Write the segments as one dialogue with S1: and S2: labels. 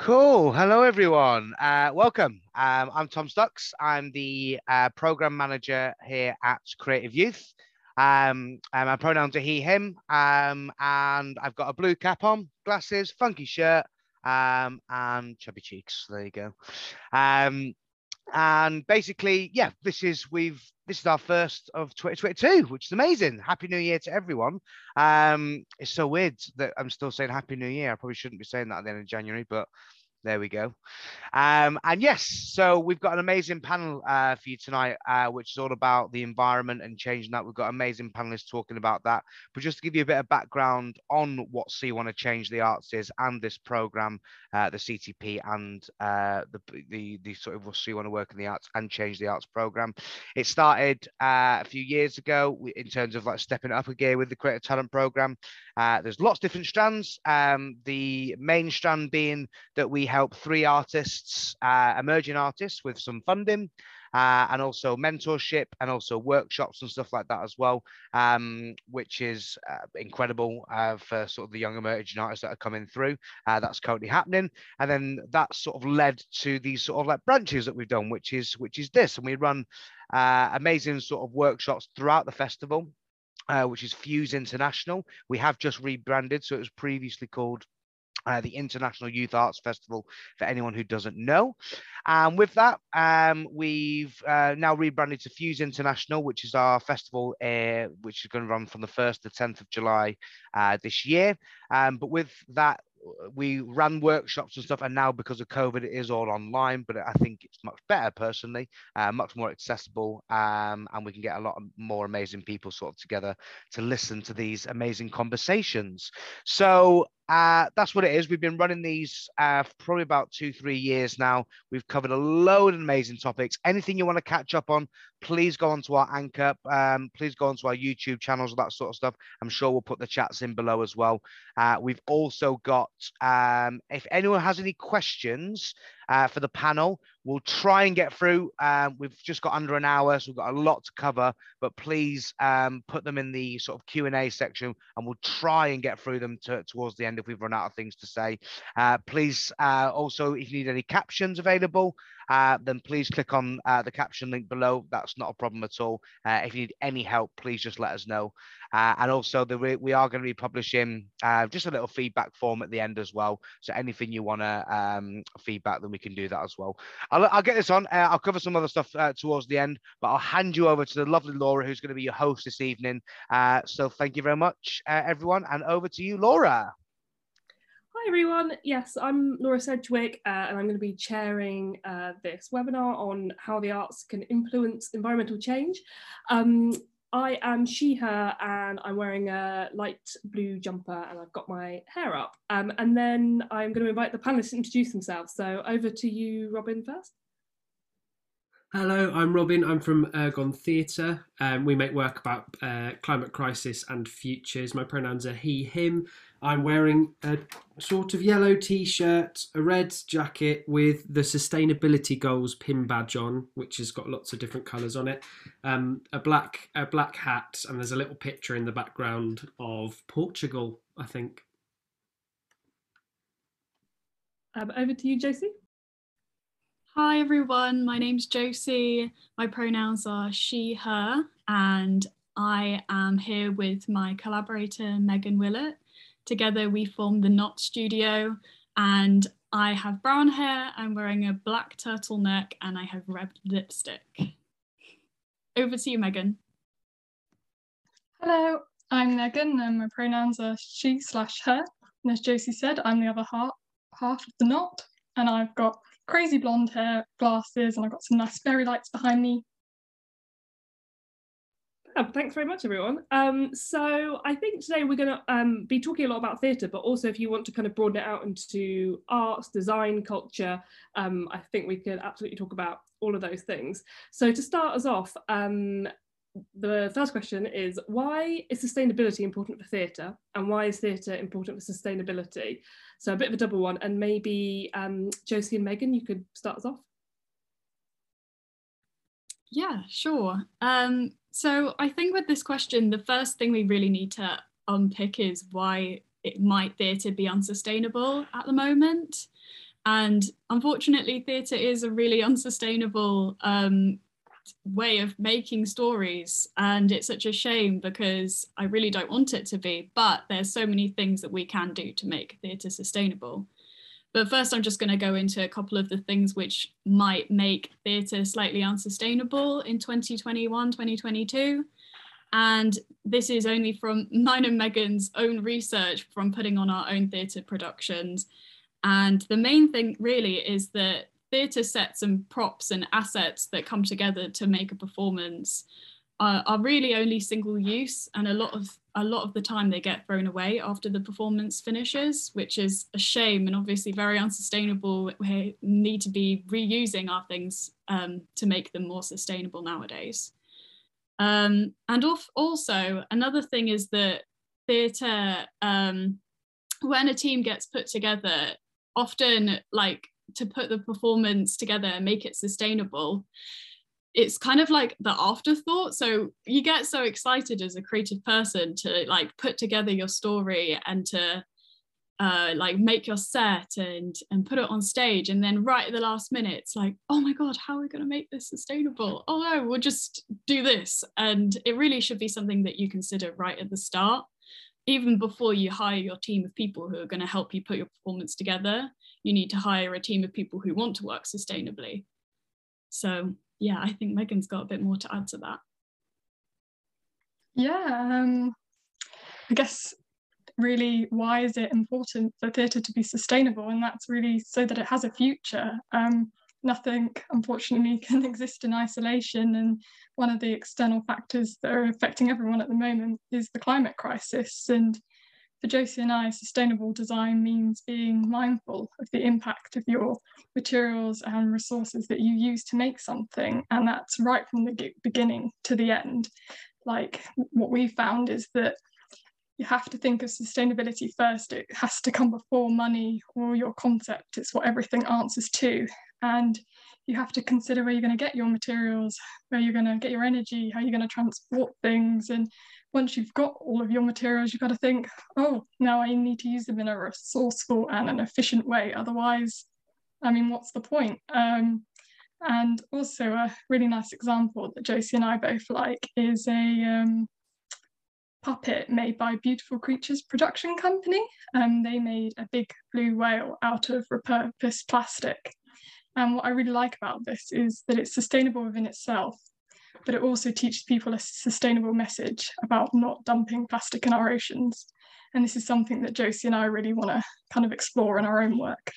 S1: Cool. Hello, everyone. Uh, welcome. Um, I'm Tom Stocks. I'm the uh, program manager here at Creative Youth. Um, and my pronouns are he, him. Um, and I've got a blue cap on, glasses, funky shirt, um, and chubby cheeks. There you go. Um, and basically, yeah, this is we've this is our first of 2022, which is amazing. Happy New Year to everyone. Um, it's so weird that I'm still saying Happy New Year. I probably shouldn't be saying that at the end of January, but there we go. Um, and yes, so we've got an amazing panel uh, for you tonight, uh, which is all about the environment and changing that. We've got amazing panelists talking about that. But just to give you a bit of background on what You Want to Change the Arts is and this program, uh, the CTP and uh, the, the, the sort of You Want to Work in the Arts and Change the Arts program. It started uh, a few years ago in terms of like stepping up a gear with the Creative Talent program. Uh, there's lots of different strands. Um, the main strand being that we help three artists, uh, emerging artists, with some funding. Uh, and also mentorship and also workshops and stuff like that as well, um, which is uh, incredible uh, for sort of the young emerging artists that are coming through. Uh, that's currently happening, and then that sort of led to these sort of like branches that we've done, which is which is this, and we run uh, amazing sort of workshops throughout the festival. Uh, which is Fuse International. We have just rebranded, so it was previously called uh, the International Youth Arts Festival for anyone who doesn't know. And with that, um, we've uh, now rebranded to Fuse International, which is our festival, uh, which is going to run from the 1st to 10th of July uh, this year. Um, but with that, we ran workshops and stuff, and now because of COVID, it is all online. But I think it's much better personally, uh, much more accessible, um, and we can get a lot more amazing people sort of together to listen to these amazing conversations. So uh, that's what it is. We've been running these uh, probably about two, three years now. We've covered a load of amazing topics. Anything you want to catch up on, please go onto our anchor. Um, please go onto our YouTube channels, that sort of stuff. I'm sure we'll put the chats in below as well. Uh, we've also got, um, if anyone has any questions, uh, for the panel. We'll try and get through. Um, we've just got under an hour, so we've got a lot to cover. But please um, put them in the sort of Q and A section, and we'll try and get through them to, towards the end if we've run out of things to say. Uh, please uh, also, if you need any captions available, uh, then please click on uh, the caption link below. That's not a problem at all. Uh, if you need any help, please just let us know. Uh, and also, the, we are going to be publishing uh, just a little feedback form at the end as well. So anything you want to um, feedback, then we can do that as well. I'll, I'll get this on. Uh, I'll cover some other stuff towards the end, but I'll hand you over to the lovely Laura, who's going to be your host this evening. so thank you very much, everyone, and over to you, Laura.
S2: Hi everyone, yes, I'm Laura Sedgwick uh, and I'm going to be chairing uh, this webinar on how the arts can influence environmental change. Um, I am she, her, and I'm wearing a light blue jumper and I've got my hair up. Um, and then I'm going to invite the panelists to introduce themselves. So over to you, Robin, first.
S3: Hello, I'm Robin. I'm from Ergon Theatre. Um, we make work about uh, climate crisis and futures. My pronouns are he, him. I'm wearing a sort of yellow t-shirt, a red jacket with the sustainability goals pin badge on, which has got lots of different colours on it. Um, a black a black hat, and there's a little picture in the background of Portugal, I think.
S2: Um, over to you, Josie.
S4: Hi everyone, my name's Josie. My pronouns are she, her, and I am here with my collaborator Megan Willett. Together we form the Knot Studio and I have brown hair, I'm wearing a black turtleneck and I have red lipstick. Over to you, Megan.
S5: Hello, I'm Megan and my pronouns are she slash her. And as Josie said, I'm the other half, half of the knot and I've got crazy blonde hair, glasses, and I've got some nice fairy lights behind me.
S2: Oh, thanks very much, everyone. Um, so I think today we're going to um, be talking a lot about theatre, but also if you want to kind of broaden it out into arts, design, culture, um, I think we could absolutely talk about all of those things. So to start us off, um, the first question is why is sustainability important for theatre and why is theatre important for sustainability? So a bit of a double one and maybe um, Josie and Megan, you could start us off.
S4: Yeah, sure. Um, so I think with this question, the first thing we really need to unpick is why it might theatre be unsustainable at the moment. And unfortunately, theatre is a really unsustainable um, way of making stories. And it's such a shame because I really don't want it to be. But there's so many things that we can do to make theatre sustainable. But first, I'm just going to go into a couple of the things which might make theatre slightly unsustainable in 2021, 2022. And this is only from mine and Megan's own research from putting on our own theatre productions. And the main thing really is that theatre sets and props and assets that come together to make a performance are, are really only single use and a lot of a lot of the time they get thrown away after the performance finishes which is a shame and obviously very unsustainable. We need to be reusing our things um, to make them more sustainable nowadays. Um, and also another thing is that theatre um, when a team gets put together often like to put the performance together and make it sustainable it's kind of like the afterthought. So you get so excited as a creative person to like put together your story and to uh, like make your set and and put it on stage. And then right at the last minute it's like oh my god how are we going to make this sustainable? Oh no we'll just do this. And it really should be something that you consider right at the start. Even before you hire your team of people who are going to help you put your performance together you need to hire a team of people who want to work sustainably. So yeah, I think Megan's got a bit more to add to that.
S5: Yeah, um, I guess really why is it important for theatre to be sustainable? And that's really so that it has a future. Um, nothing, unfortunately, can exist in isolation. And one of the external factors that are affecting everyone at the moment is the climate crisis. And for Josie and I, sustainable design means being mindful of the impact of your materials and resources that you use to make something. And that's right from the beginning to the end. Like what we found is that you have to think of sustainability first. It has to come before money or your concept. It's what everything answers to. And you have to consider where you're going to get your materials, where you're going to get your energy, how you're going to transport things, and once you've got all of your materials, you've got to think, oh, now I need to use them in a resourceful and an efficient way. Otherwise, I mean, what's the point? Um, and also a really nice example that Josie and I both like is a um, puppet made by Beautiful Creatures Production Company. Um, they made a big blue whale out of repurposed plastic. And what I really like about this is that it's sustainable within itself but it also teaches people a sustainable message about not dumping plastic in our oceans. And this is something that Josie and I really want to kind of explore in our own work.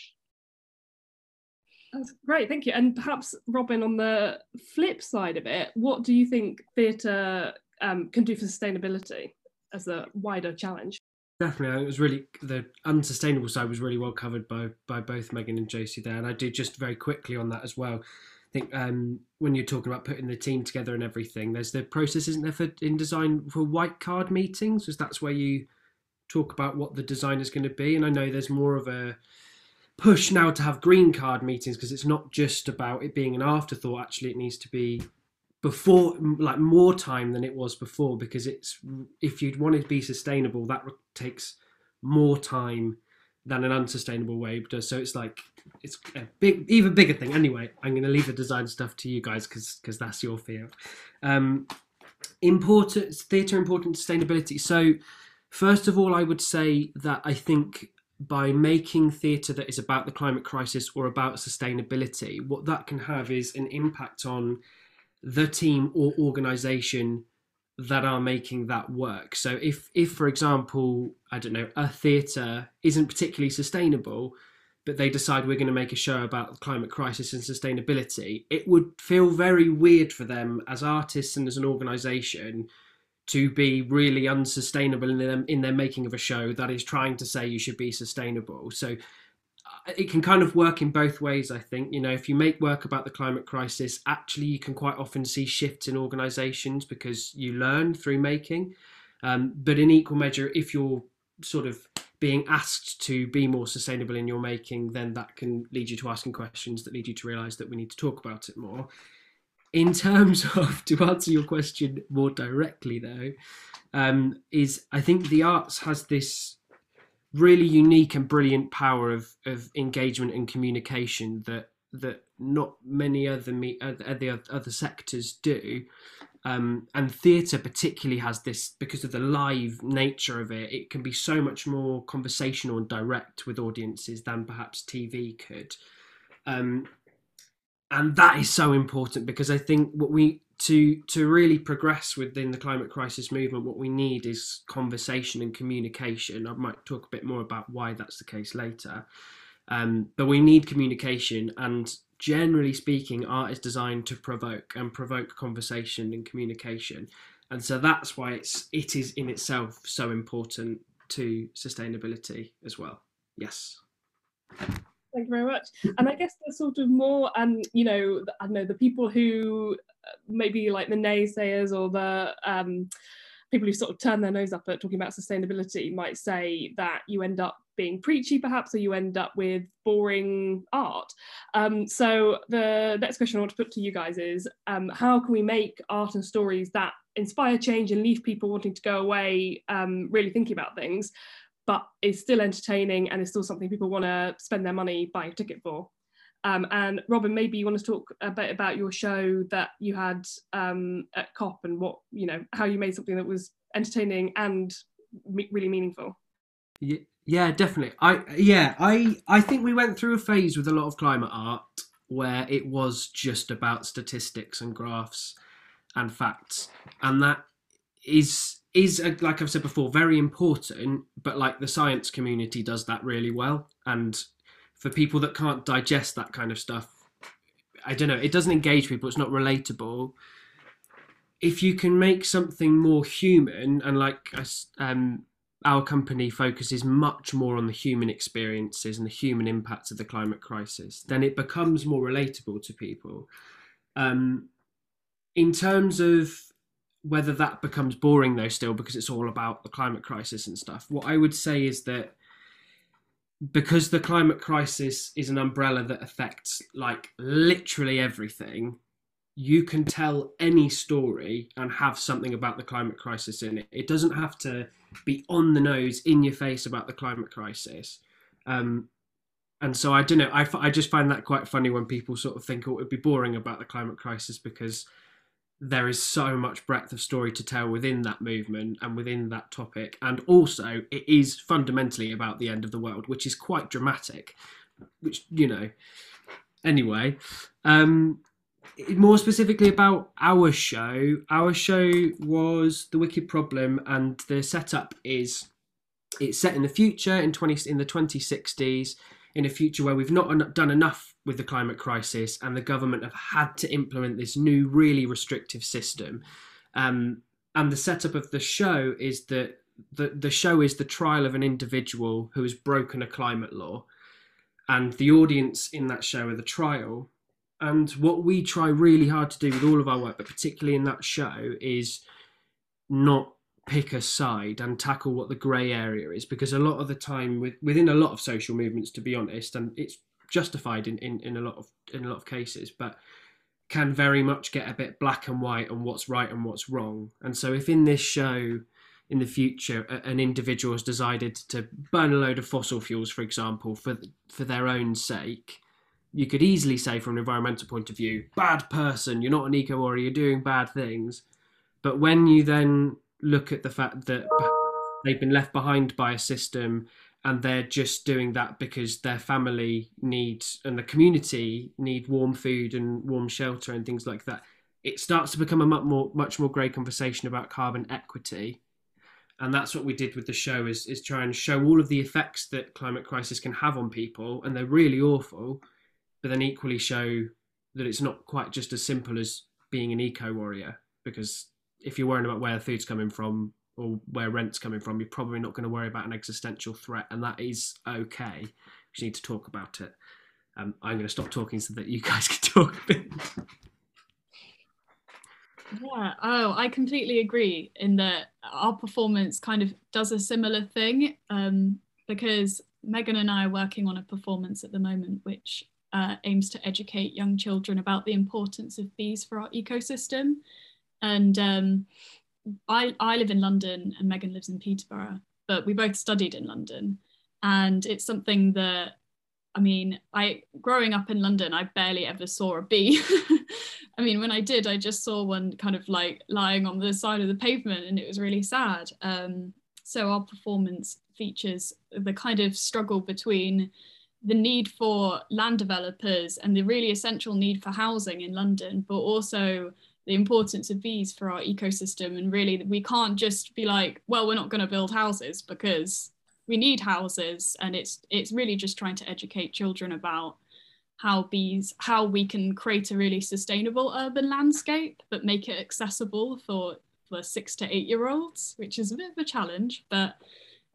S2: That's great, thank you. And perhaps, Robin, on the flip side of it, what do you think theatre um, can do for sustainability as a wider challenge?
S3: Definitely, it was really the unsustainable side was really well covered by by both Megan and Josie there, and I did just very quickly on that as well think um, when you're talking about putting the team together and everything, there's the process, isn't there, for in design for white card meetings? Because that's where you talk about what the design is going to be. And I know there's more of a push now to have green card meetings because it's not just about it being an afterthought. Actually, it needs to be before, like more time than it was before. Because it's if you'd want to be sustainable, that takes more time than an unsustainable way does. So it's like it's a big, even bigger thing. Anyway, I'm going to leave the design stuff to you guys because because that's your field. Um, important theatre, important sustainability. So first of all, I would say that I think by making theatre that is about the climate crisis or about sustainability, what that can have is an impact on the team or organisation that are making that work. So if if for example, I don't know, a theatre isn't particularly sustainable, but they decide we're going to make a show about climate crisis and sustainability, it would feel very weird for them as artists and as an organisation to be really unsustainable in them in their making of a show that is trying to say you should be sustainable. So it can kind of work in both ways i think. You know if you make work about the climate crisis actually you can quite often see shifts in organizations because you learn through making. Um, but in equal measure if you're sort of being asked to be more sustainable in your making then that can lead you to asking questions that lead you to realize that we need to talk about it more. In terms of to answer your question more directly though um, is i think the arts has this really unique and brilliant power of of engagement and communication that that not many other me other other sectors do. Um, and theatre particularly has this because of the live nature of it. It can be so much more conversational and direct with audiences than perhaps TV could. Um, and that is so important because I think what we to to really progress within the climate crisis movement, what we need is conversation and communication. I might talk a bit more about why that's the case later. Um, but we need communication, and generally speaking, art is designed to provoke and provoke conversation and communication, and so that's why it's it is in itself so important to sustainability as well. Yes.
S2: Thank you very much. And I guess the sort of more, um, you know, I don't know, the people who uh, maybe like the naysayers or the um, people who sort of turn their nose up at talking about sustainability might say that you end up being preachy perhaps or you end up with boring art um, so the next question i want to put to you guys is um, how can we make art and stories that inspire change and leave people wanting to go away um, really thinking about things but is still entertaining and is still something people want to spend their money buying a ticket for. Um, and Robin, maybe you want to talk a bit about your show that you had um, at COP and what you know how you made something that was entertaining and me- really meaningful.
S3: Yeah, yeah, definitely. I yeah, I I think we went through a phase with a lot of climate art where it was just about statistics and graphs and facts, and that is is uh, like I've said before very important, but like the science community does that really well, and for people that can't digest that kind of stuff, I don't know, it doesn't engage people. It's not relatable. If you can make something more human, and like um, our company focuses much more on the human experiences and the human impacts of the climate crisis, then it becomes more relatable to people. Um, in terms of whether that becomes boring though still because it's all about the climate crisis and stuff. What i would say is that because the climate crisis is an umbrella that affects like literally everything you can tell any story and have something about the climate crisis in it. It doesn't have to be on the nose in your face about the climate crisis. Um, and so i don't know I, I just find that quite funny when people sort of think oh, it would be boring about the climate crisis because there is so much breadth of story to tell within that movement and within that topic. And also, it is fundamentally about the end of the world, which is quite dramatic. Which, you know, anyway. Um, more specifically about our show, our show was The Wicked Problem, and the setup is it's set in the future in 20 in the 2060s in a future where we've not done enough with the climate crisis and the government have had to implement this new, really restrictive system. Um, and the setup of the show is that the, the show is the trial of an individual who has broken a climate law. And the audience in that show are the trial. And what we try really hard to do with all of our work, but particularly in that show, is not pick a side and tackle what the grey area is because a lot of the time with, within a lot of social movements to be honest and it's justified in, in, in a lot of in a lot of cases but can very much get a bit black and white on what's right and what's wrong. And so if in this show in the future an individual has decided to burn a load of fossil fuels for example for for their own sake you could easily say from an environmental point of view bad person you're not an eco warrior you're doing bad things. But when you then look at the fact that they've been left behind by a system and they're just doing that because their family needs and the community need warm food and warm shelter and things like that. It starts to become a much more much more grey conversation about carbon equity. And that's what we did with the show is is try and show all of the effects that climate crisis can have on people and they're really awful but then equally show that it's not quite just as simple as being an eco warrior because if you're worrying about where the food's coming from or where rent's coming from, you're probably not going to worry about an existential threat, and that is okay. We need to talk about it. Um, I'm going to stop talking so that you guys can talk a bit.
S4: Yeah, oh, I completely agree in that our performance kind of does a similar thing um, because Megan and I are working on a performance at the moment which uh, aims to educate young children about the importance of bees for our ecosystem. And um, I, I live in London and Megan lives in Peterborough, but we both studied in London. And it's something that I mean, I growing up in London, I barely ever saw a bee. I mean, when I did, I just saw one kind of like lying on the side of the pavement, and it was really sad. Um, so our performance features the kind of struggle between the need for land developers and the really essential need for housing in London, but also the importance of bees for our ecosystem. And really, we can't just be like, well, we're not going to build houses because we need houses. And it's it's really just trying to educate children about how bees, how we can create a really sustainable urban landscape, but make it accessible for for six to eight year olds, which is a bit of a challenge. But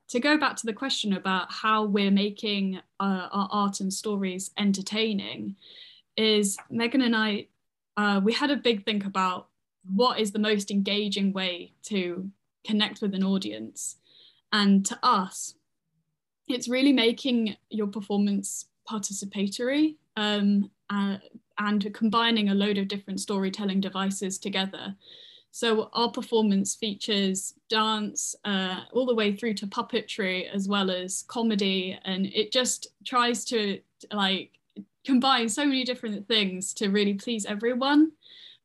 S4: to go back to the question about how we're making uh, our art and stories entertaining, is Megan and I, uh, we had a big think about what is the most engaging way to connect with an audience. And to us, it's really making your performance participatory um, uh, and combining a load of different storytelling devices together. So our performance features dance uh, all the way through to puppetry as well as comedy, and it just tries to like combine so many different things to really please everyone.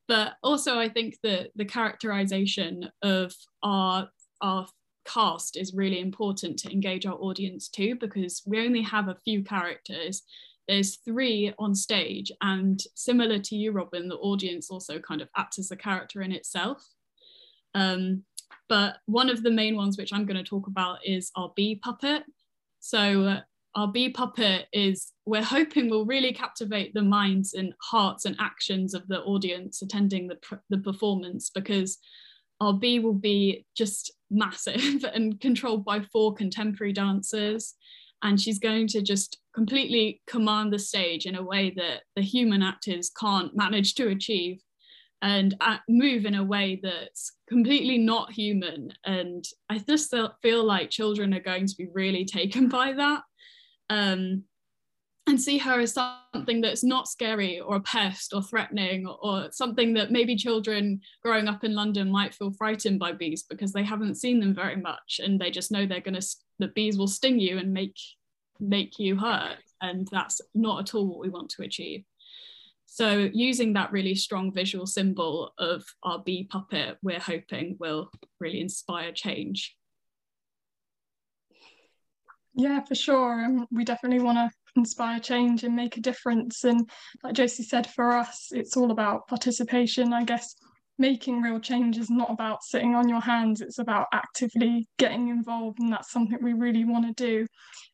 S4: But also, I think that the characterization of our our cast is really important to engage our audience too, because we only have a few characters. There's three on stage and similar to you robin the audience also kind of acts as a character in itself. Um, but one of the main ones which i'm going to talk about is our bee puppet. So uh, our bee puppet is we're hoping will really captivate the minds and hearts and actions of the audience attending the, the performance because our bee will be just massive and controlled by four contemporary dancers and she's going to just completely command the stage in a way that the human actors can't manage to achieve and move in a way that's completely not human. And i just feel like children are going to be really taken by that um, and see her as something that's not scary or a pest or threatening or something that maybe children growing up in London might feel frightened by bees because they haven't seen them very much and they just know they're going to the bees will sting you and make make you hurt. And that's not at all what we want to achieve. So using that really strong visual symbol of our bee puppet we're hoping will really inspire change
S5: yeah for sure. Um, we definitely want to inspire change and make a difference. And like josie said for us it's all about participation. I guess making real change is not about sitting on your hands. It's about actively getting involved. And that's something we really want to do.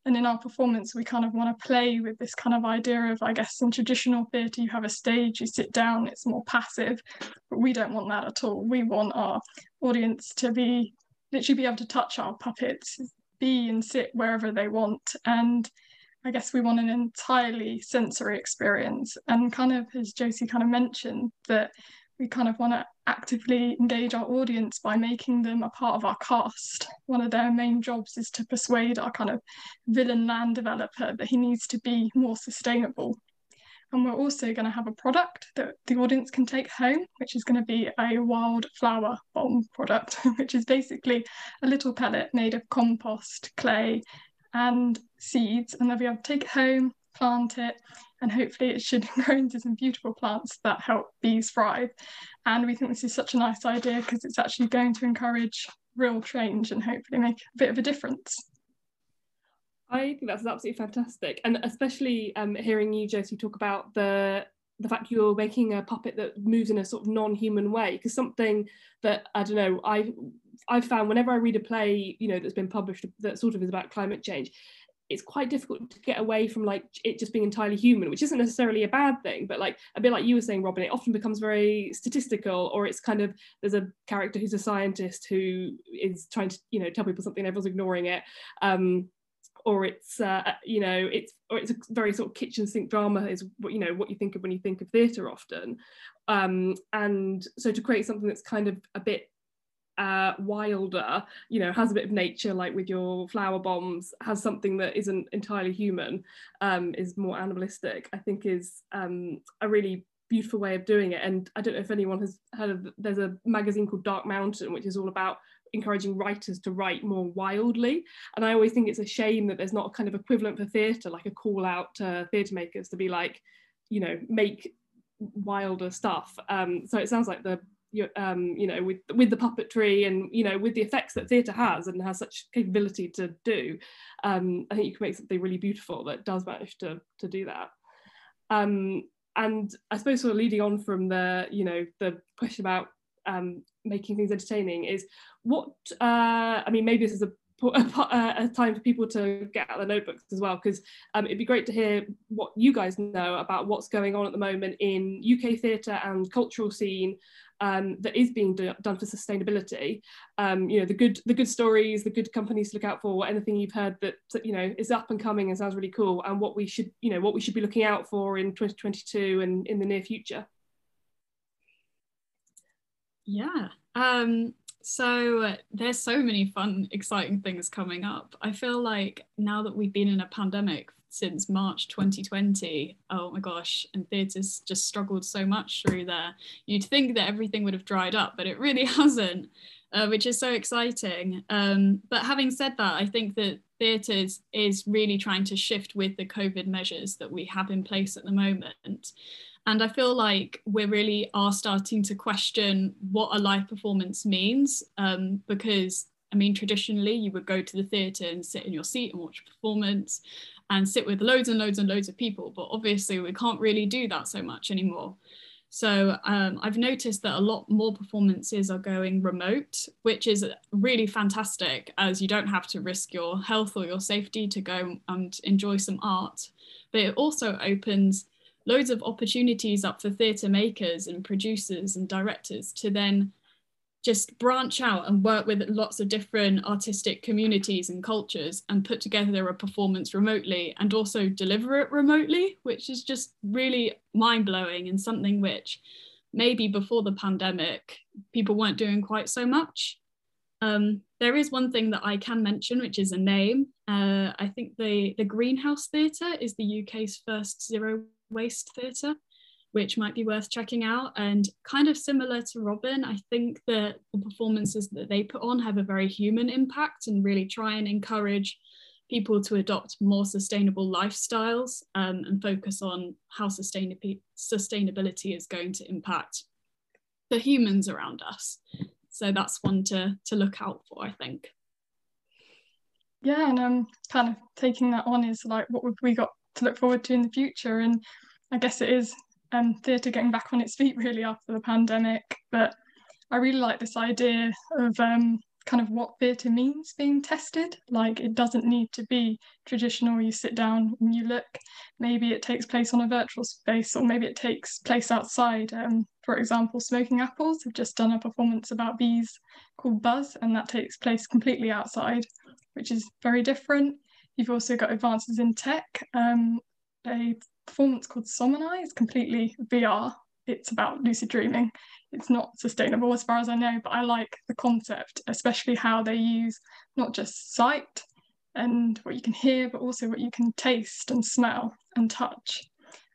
S5: And in our performance we kind of want to play with this kind of idea of i guess in traditional theatre you have a stage you sit down it's more passive. But we don't want that at all. We want our audience to be literally be able to touch our puppets be and sit wherever they want and I guess we want an entirely sensory experience. And kind of as Josie kind of mentioned, that we kind of want to actively engage our audience by making them a part of our cast. One of their main jobs is to persuade our kind of villain land developer that he needs to be more sustainable. And we're also going to have a product that the audience can take home, which is going to be a wildflower bomb product, which is basically a little pellet made of compost, clay, and seeds, and they'll be able to take it home, plant it, and hopefully it should grow into some beautiful plants that help bees thrive. And we think this is such a nice idea because it's actually going to encourage real change and hopefully make a bit of a difference.
S2: I think that's absolutely fantastic, and especially um, hearing you, Josie, talk about the the fact you're making a puppet that moves in a sort of non-human way, because something that I don't know, I I've found whenever I read a play, you know, that's been published that sort of is about climate change, it's quite difficult to get away from like it just being entirely human, which isn't necessarily a bad thing, but like a bit like you were saying, Robin, it often becomes very statistical, or it's kind of there's a character who's a scientist who is trying to you know tell people something, and everyone's ignoring it. Um, or it's uh, you know it's or it's a very sort of kitchen sink drama is what you know what you think of when you think of theatre often um, and so to create something that's kind of a bit uh, wilder, you know, has a bit of nature, like with your flower bombs, has something that isn't entirely human, um, is more animalistic, I think is um, a really beautiful way of doing it. And I don't know if anyone has heard of, there's a magazine called Dark Mountain, which is all about encouraging writers to write more wildly. And I always think it's a shame that there's not a kind of equivalent for theatre, like a call out to theatre makers to be like, you know, make wilder stuff. Um, so it sounds like the um, you know, with with the puppetry and you know, with the effects that theatre has and has such capability to do, um, I think you can make something really beautiful that does manage to to do that. Um, and I suppose sort of leading on from the, you know, the question about um, making things entertaining is what uh, I mean. Maybe this is a a, a, time for people to get out their notebooks as well because um, it'd be great to hear what you guys know about what's going on at the moment in UK theatre and cultural scene um, that is being do done for sustainability. Um, you know the good the good stories, the good companies to look out for, anything you've heard that you know is up and coming and sounds really cool, and what we should you know what we should be looking out for in 2022 and in the near future.
S4: Yeah. Um, so there's so many fun, exciting things coming up. I feel like now that we've been in a pandemic since March 2020, oh my gosh, and theatres just struggled so much through there. You'd think that everything would have dried up, but it really hasn't, uh, which is so exciting. Um, but having said that, I think that theatres is really trying to shift with the COVID measures that we have in place at the moment. And I feel like we really are starting to question what a live performance means um, because I mean, traditionally, you would go to the theatre and sit in your seat and watch a performance and sit with loads and loads and loads of people. But obviously, we can't really do that so much anymore. So um, I've noticed that a lot more performances are going remote, which is really fantastic as you don't have to risk your health or your safety to go and enjoy some art. But it also opens loads of opportunities up for theatre makers and producers and directors to then just branch out and work with lots of different artistic communities and cultures and put together a performance remotely and also deliver it remotely, which is just really mind blowing and something which maybe before the pandemic people weren't doing quite so much. Um, there is one thing that I can mention, which is a name. Uh, I think the, the Greenhouse Theatre is the UK's first zero waste theatre, which might be worth checking out. And kind of similar to Robin, I think that the performances that they put on have a very human impact and really try and encourage people to adopt more sustainable lifestyles um, and focus on how sustainability sustainability is going to impact the humans around us. So that's one to, to look out for, I think.
S5: Yeah, and um, kind of taking that on is like, what have we got to look forward to in the future. And I guess it is um, theatre getting back on its feet really after the pandemic. But I really like this idea of um, kind of what theatre means being tested. Like it doesn't need to be traditional, you sit down and you look. Maybe it takes place on a virtual space, or maybe it takes place outside. Um, for example, Smoking Apples have just done a performance about bees called Buzz, and that takes place completely outside, which is very different. You've also got advances in tech. Um, a performance called Somnai is completely VR. It's about lucid dreaming. It's not sustainable as far as I know, but I like the concept, especially how they use not just sight and what you can hear, but also what you can taste and smell and touch.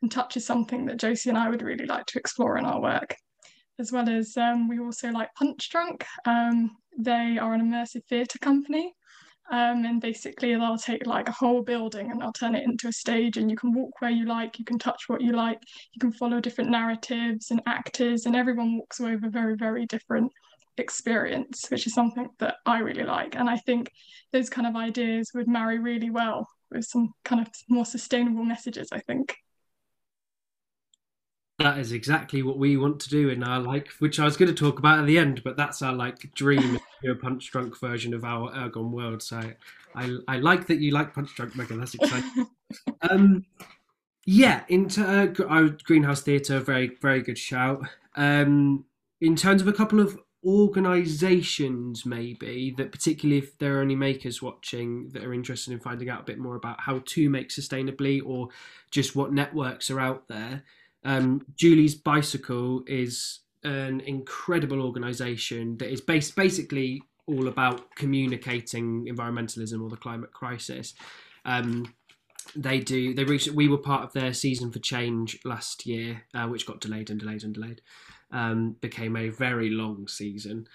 S5: And touch is something that Josie and I would really like to explore in our work. As well as um, we also like Punchdrunk. Um, they are an immersive theatre company um, and basically they'll take like a whole building and they'll turn it into a stage and you can walk where you like, you can touch what you like, you can follow different narratives and actors and everyone walks away with a very, very different experience, which is something that I really like. And I think those kind of ideas would marry really well with some kind of more sustainable messages, I think.
S3: That is exactly what we want to do in our like, which I was going to talk about at the end, but that's our like dream, you know, Punchdrunk version of our Ergon world. So I, I like that you like Punchdrunk, Megan. That's exciting. um, yeah, into uh, our greenhouse theatre, very very good shout. Um, in terms of a couple of organizations maybe that particularly if there are any makers watching that are interested in finding out a bit more about how to make sustainably or just what networks are out there um, Julie's Bicycle is an incredible organisation that is based basically all about communicating environmentalism or the climate crisis. Um, they do. They reached. We were part of their season for change last year, uh, which got delayed and delayed and delayed. Um, became a very long season.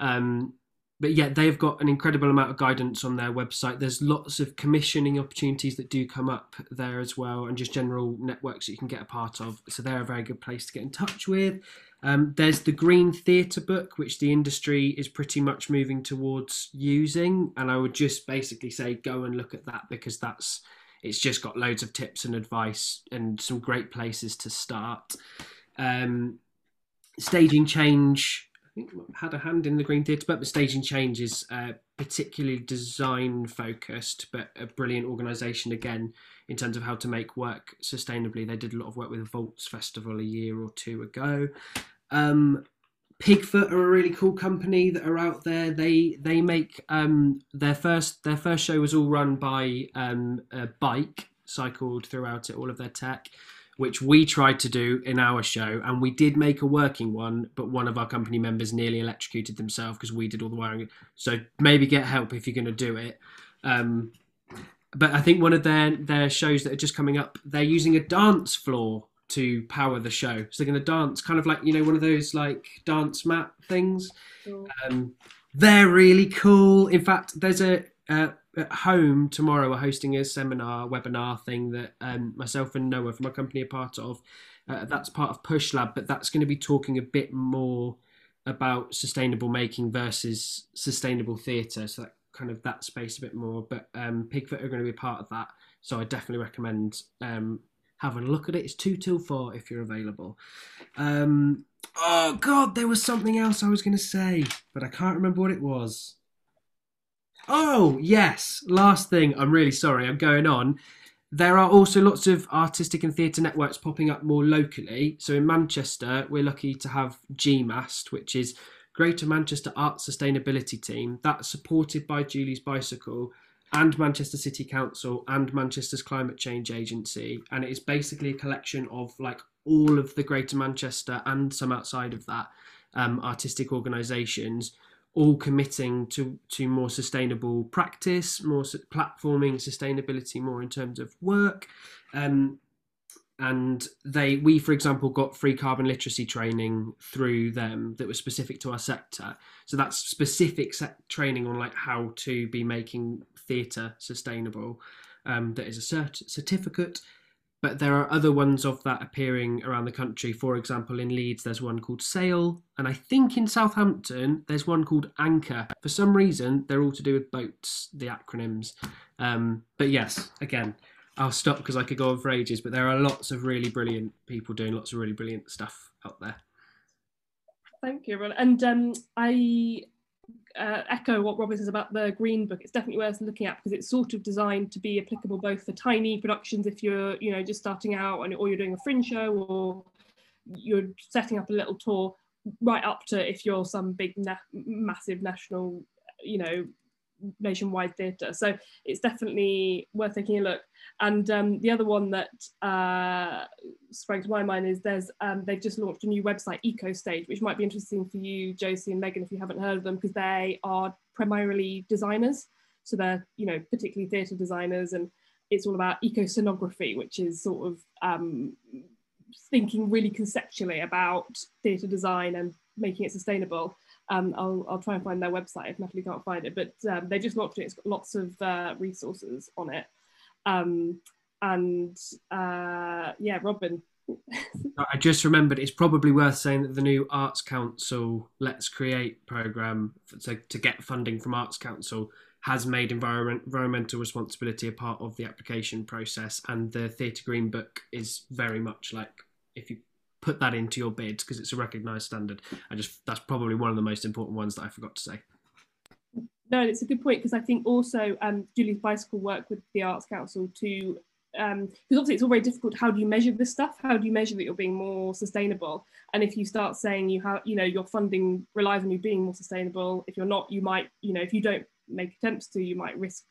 S3: Um, but yeah, they've got an incredible amount of guidance on their website. There's lots of commissioning opportunities that do come up there as well, and just general networks that you can get a part of. So they're a very good place to get in touch with. Um, there's the Green Theatre book, which the industry is pretty much moving towards using, and I would just basically say go and look at that because that's it's just got loads of tips and advice and some great places to start. Um, staging change had a hand in the Green Theatre, but the staging change is uh, particularly design focused, but a brilliant organisation again in terms of how to make work sustainably. They did a lot of work with the Vaults Festival a year or two ago. Um, Pigfoot are a really cool company that are out there. They they make um, their first their first show was all run by um, a bike cycled throughout it, all of their tech which we tried to do in our show, and we did make a working one, but one of our company members nearly electrocuted themselves because we did all the wiring. So maybe get help if you're going to do it. Um, but I think one of their their shows that are just coming up, they're using a dance floor to power the show. So they're going to dance, kind of like you know one of those like dance mat things. Um, they're really cool. In fact, there's a uh, at home tomorrow we're hosting a seminar webinar thing that um, myself and Noah from our company are part of. Uh, that's part of Push Lab, but that's going to be talking a bit more about sustainable making versus sustainable theatre. So that kind of that space a bit more. But um, Pigfoot are going to be part of that. So I definitely recommend um, having a look at it. It's two till four if you're available. Um, oh God, there was something else I was going to say, but I can't remember what it was. Oh, yes. Last thing, I'm really sorry, I'm going on. There are also lots of artistic and theatre networks popping up more locally. So in Manchester, we're lucky to have GMAST, which is Greater Manchester Art Sustainability Team. That's supported by Julie's Bicycle and Manchester City Council and Manchester's Climate Change Agency. And it is basically a collection of like all of the Greater Manchester and some outside of that um, artistic organisations all committing to to more sustainable practice, more platforming, sustainability, more in terms of work. Um, and they, we, for example, got free carbon literacy training through them that was specific to our sector. So that's specific training on like how to be making theatre sustainable. Um, that is a cert- certificate but there are other ones of that appearing around the country. For example, in Leeds, there's one called Sail, and I think in Southampton, there's one called Anchor. For some reason, they're all to do with boats, the acronyms. Um, but yes, again, I'll stop because I could go on for ages, but there are lots of really brilliant people doing lots of really brilliant stuff out there.
S2: Thank you, everyone. And um, I uh, echo what Robin says about the green book. It's definitely worth looking at because it's sort of designed to be applicable both for tiny productions if you're, you know, just starting out and or you're doing a fringe show or you're setting up a little tour, right up to if you're some big na massive national, you know, nationwide theatre. So it's definitely worth taking a look. And um, the other one that uh, sprang to my mind is there's um, they've just launched a new website, EcoStage, which might be interesting for you, Josie and Megan, if you haven't heard of them, because they are primarily designers. So they're you know particularly theatre designers, and it's all about eco-scenography, which is sort of um, thinking really conceptually about theatre design and making it sustainable. Um, I'll, I'll try and find their website if Natalie can't find it, but um, they just launched it. It's got lots of uh, resources on it. Um, and uh, yeah, Robin.
S3: I just remembered it's probably worth saying that the new Arts Council Let's Create program to, to get funding from Arts Council has made environment, environmental responsibility a part of the application process, and the Theatre Green Book is very much like if you put that into your bids because it's a recognised standard. I just that's probably one of the most important ones that I forgot to say.
S2: No, it's a good point because I think also um, Julie's Bicycle work with the Arts Council to because um, obviously it's all very difficult. How do you measure this stuff? How do you measure that you're being more sustainable? And if you start saying you have, you know, your funding relies on you being more sustainable, if you're not, you might, you know, if you don't make attempts to, you might risk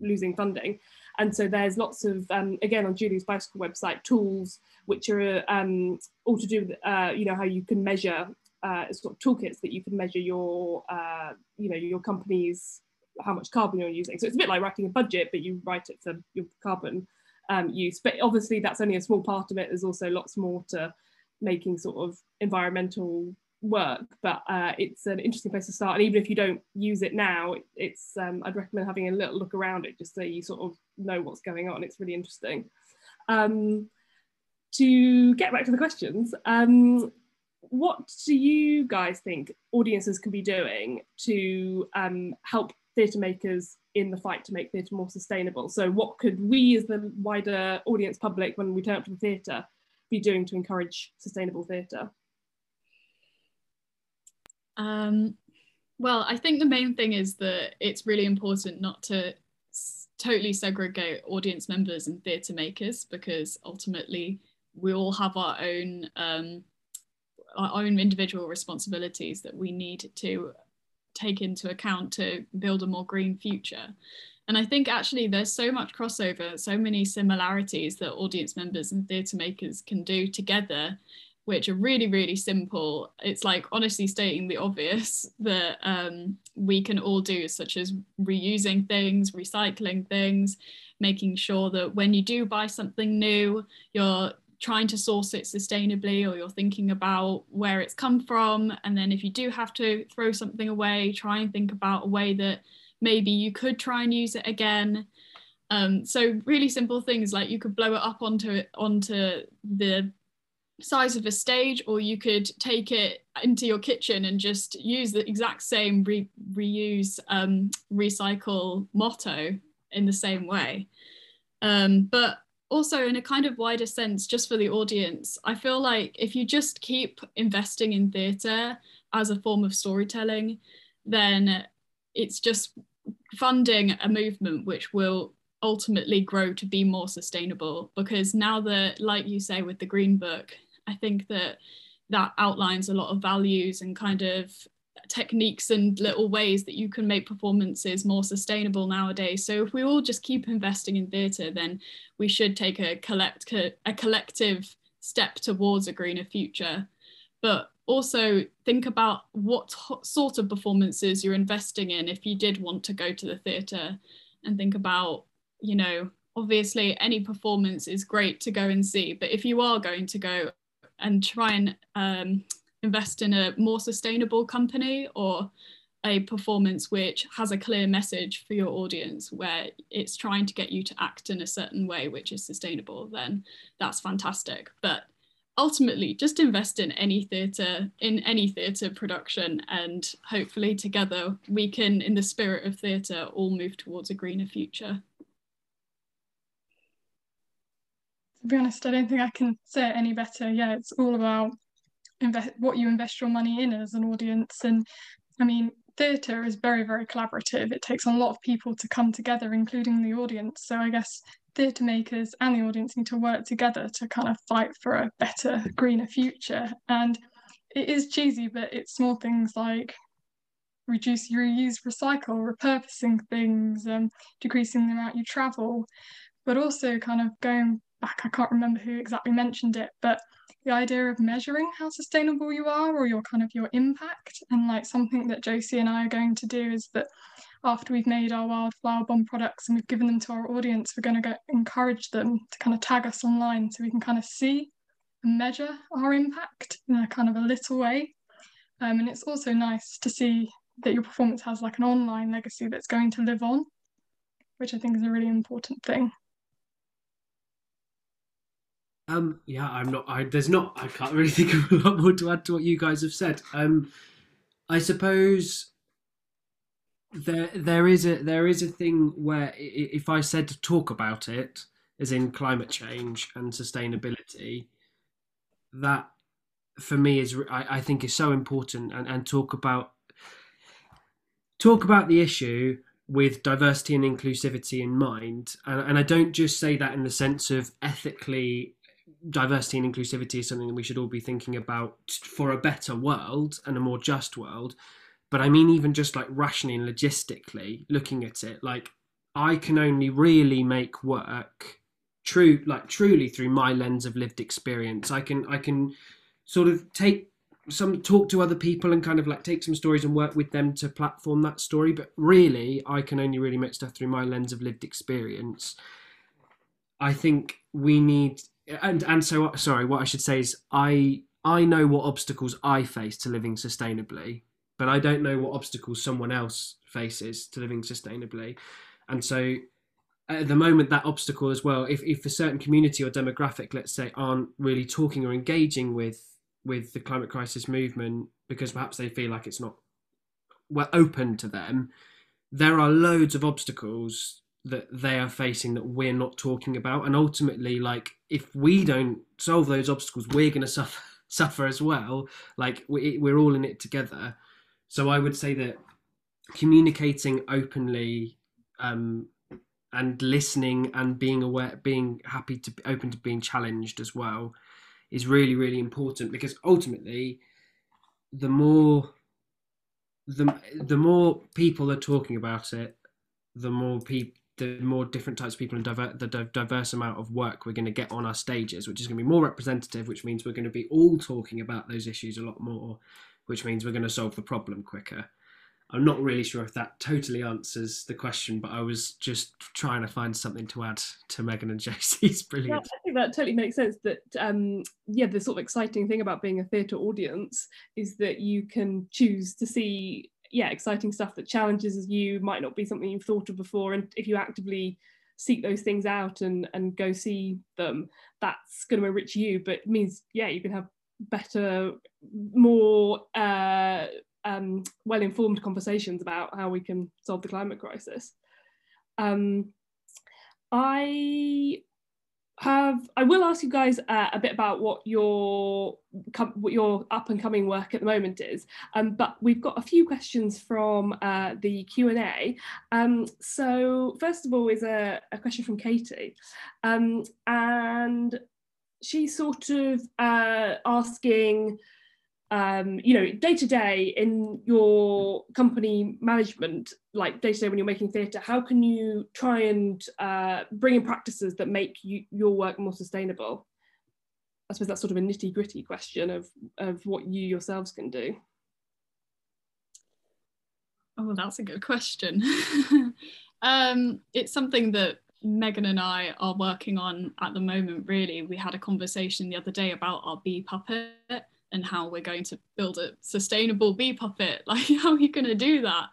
S2: losing funding. And so there's lots of, um, again, on Julie's Bicycle website, tools which are um, all to do with, uh, you know, how you can measure uh, sort of toolkits that you can measure your, uh, you know, your company's how much carbon you're using. So it's a bit like writing a budget, but you write it for your carbon um, use. But obviously, that's only a small part of it. There's also lots more to making sort of environmental work, but uh, it's an interesting place to start. And even if you don't use it now, it's um, I'd recommend having a little look around it just so you sort of know what's going on. It's really interesting. Um, to get back to the questions, um, what do you guys think audiences can be doing to um, help theatre makers in the fight to make theatre more sustainable? So, what could we, as the wider audience public, when we turn up to the theatre, be doing to encourage sustainable theatre?
S4: Um, well, I think the main thing is that it's really important not to totally segregate audience members and theatre makers because ultimately we all have our own um, our own individual responsibilities that we need to take into account to build a more green future. And I think actually there's so much crossover, so many similarities that audience members and theatre makers can do together, which are really, really simple. It's like honestly stating the obvious that um, we can all do, such as reusing things, recycling things, making sure that when you do buy something new, you're trying to source it sustainably or you're thinking about where it's come from. And then if you do have to throw something away, try and think about a way that maybe you could try and use it again. Um, so really simple things like you could blow it up onto onto the size of a stage or you could take it into your kitchen and just use the exact same re- reuse um, recycle motto in the same way. Um, but also in a kind of wider sense just for the audience i feel like if you just keep investing in theatre as a form of storytelling then it's just funding a movement which will ultimately grow to be more sustainable. Because now that like you say with the green book i think that that outlines a lot of values and kind of techniques and little ways that you can make performances more sustainable nowadays. So if we all just keep investing in theatre, then we should take a collect a collective step towards a greener future. But also think about what sort of performances you're investing in if you did want to go to the theatre and think about, you know, obviously any performance is great to go and see, but if you are going to go and try and um, invest in a more sustainable company or a performance which has a clear message for your audience where it's trying to get you to act in a certain way which is sustainable then that's fantastic. But ultimately just invest in any theatre in any theatre production and hopefully together we can in the spirit of theatre all move towards a greener future
S5: to be honest i don't think i can say it any better. Yeah it's all about invest what you invest your money in as an audience. And i mean theatre is very very collaborative. It takes a lot of people to come together including the audience. So i guess theatre makers and the audience need to work together to kind of fight for a better greener future. And it is cheesy but it's small things like reduce reuse recycle repurposing things um, decreasing the amount you travel but also kind of going back. I can't remember who exactly mentioned it but the idea of measuring how sustainable you are or your kind of your impact and like something that Josie and I are going to do is that after we've made our wildflower bomb products and we've given them to our audience we're going to go encourage them to kind of tag us online so we can kind of see and measure our impact in a kind of a little way. Um, and it's also nice to see that your performance has like an online legacy that's going to live on which I think is a really important thing
S3: um, yeah, I'm not. I there's not. I can't really think of a lot more to add to what you guys have said. Um, I suppose there there is a there is a thing where if I said to talk about it, as in climate change and sustainability, that for me is I, I think is so important and, and talk about talk about the issue with diversity and inclusivity in mind and, and i don't just say that in the sense of ethically diversity and inclusivity is something that we should all be thinking about for a better world and a more just world. But I mean, even just like rationally and logistically looking at it, like I can only really make work true, like truly through my lens of lived experience. I can, I can sort of take some talk to other people and kind of like take some stories and work with them to platform that story. But really, I can only really make stuff through my lens of lived experience. I think we need and and so sorry what i should say is i I know what obstacles I face to living sustainably, but I don't know what obstacles someone else faces to living sustainably. And so at the moment that obstacle as well if, if a certain community or demographic let's say aren't really talking or engaging with with the climate crisis movement because perhaps they feel like it's not well open to them there are loads of obstacles that they are facing that we're not talking about. And ultimately like if we don't solve those obstacles we're going to suffer suffer as well. Like we, we're all in it together. So i would say that communicating openly um, and listening and being aware being happy to be open to being challenged as well is really really important. Because ultimately the more the the more people are talking about it the more people the more different types of people and diver- the diverse amount of work we're going to get on our stages which is going to be more representative which means we're going to be all talking about those issues a lot more which means we're going to solve the problem quicker I'm not really sure if that totally answers the question, but I was just trying to find something to add to Megan and Josie's brilliant.
S2: Yeah, I think that totally makes sense. That um, yeah, the sort of exciting thing about being a theatre audience is that you can choose to see yeah exciting stuff that challenges you, might not be something you've thought of before, and if you actively seek those things out and and go see them, that's going to enrich you. But it means yeah, you can have better, more. Uh, um, well-informed conversations about how we can solve the climate crisis. Um, I have I will ask you guys uh, a bit about what your what your up and coming work at the moment is. Um, but we've got a few questions from uh, the Q and A. Um, so first of all is a, a question from Katie, um, and she's sort of uh, asking um, you know, day to day in your company management, like day to day when you're making theatre, how can you try and uh, bring in practices that make you, your work more sustainable? I suppose that's sort of a nitty gritty question of, of what you yourselves can do.
S4: Oh, that's a good question. um, it's something that Megan and I are working on at the moment, really. We had a conversation the other day about our bee puppet and how we're going to build a sustainable bee puppet. Like, how are you going to do that?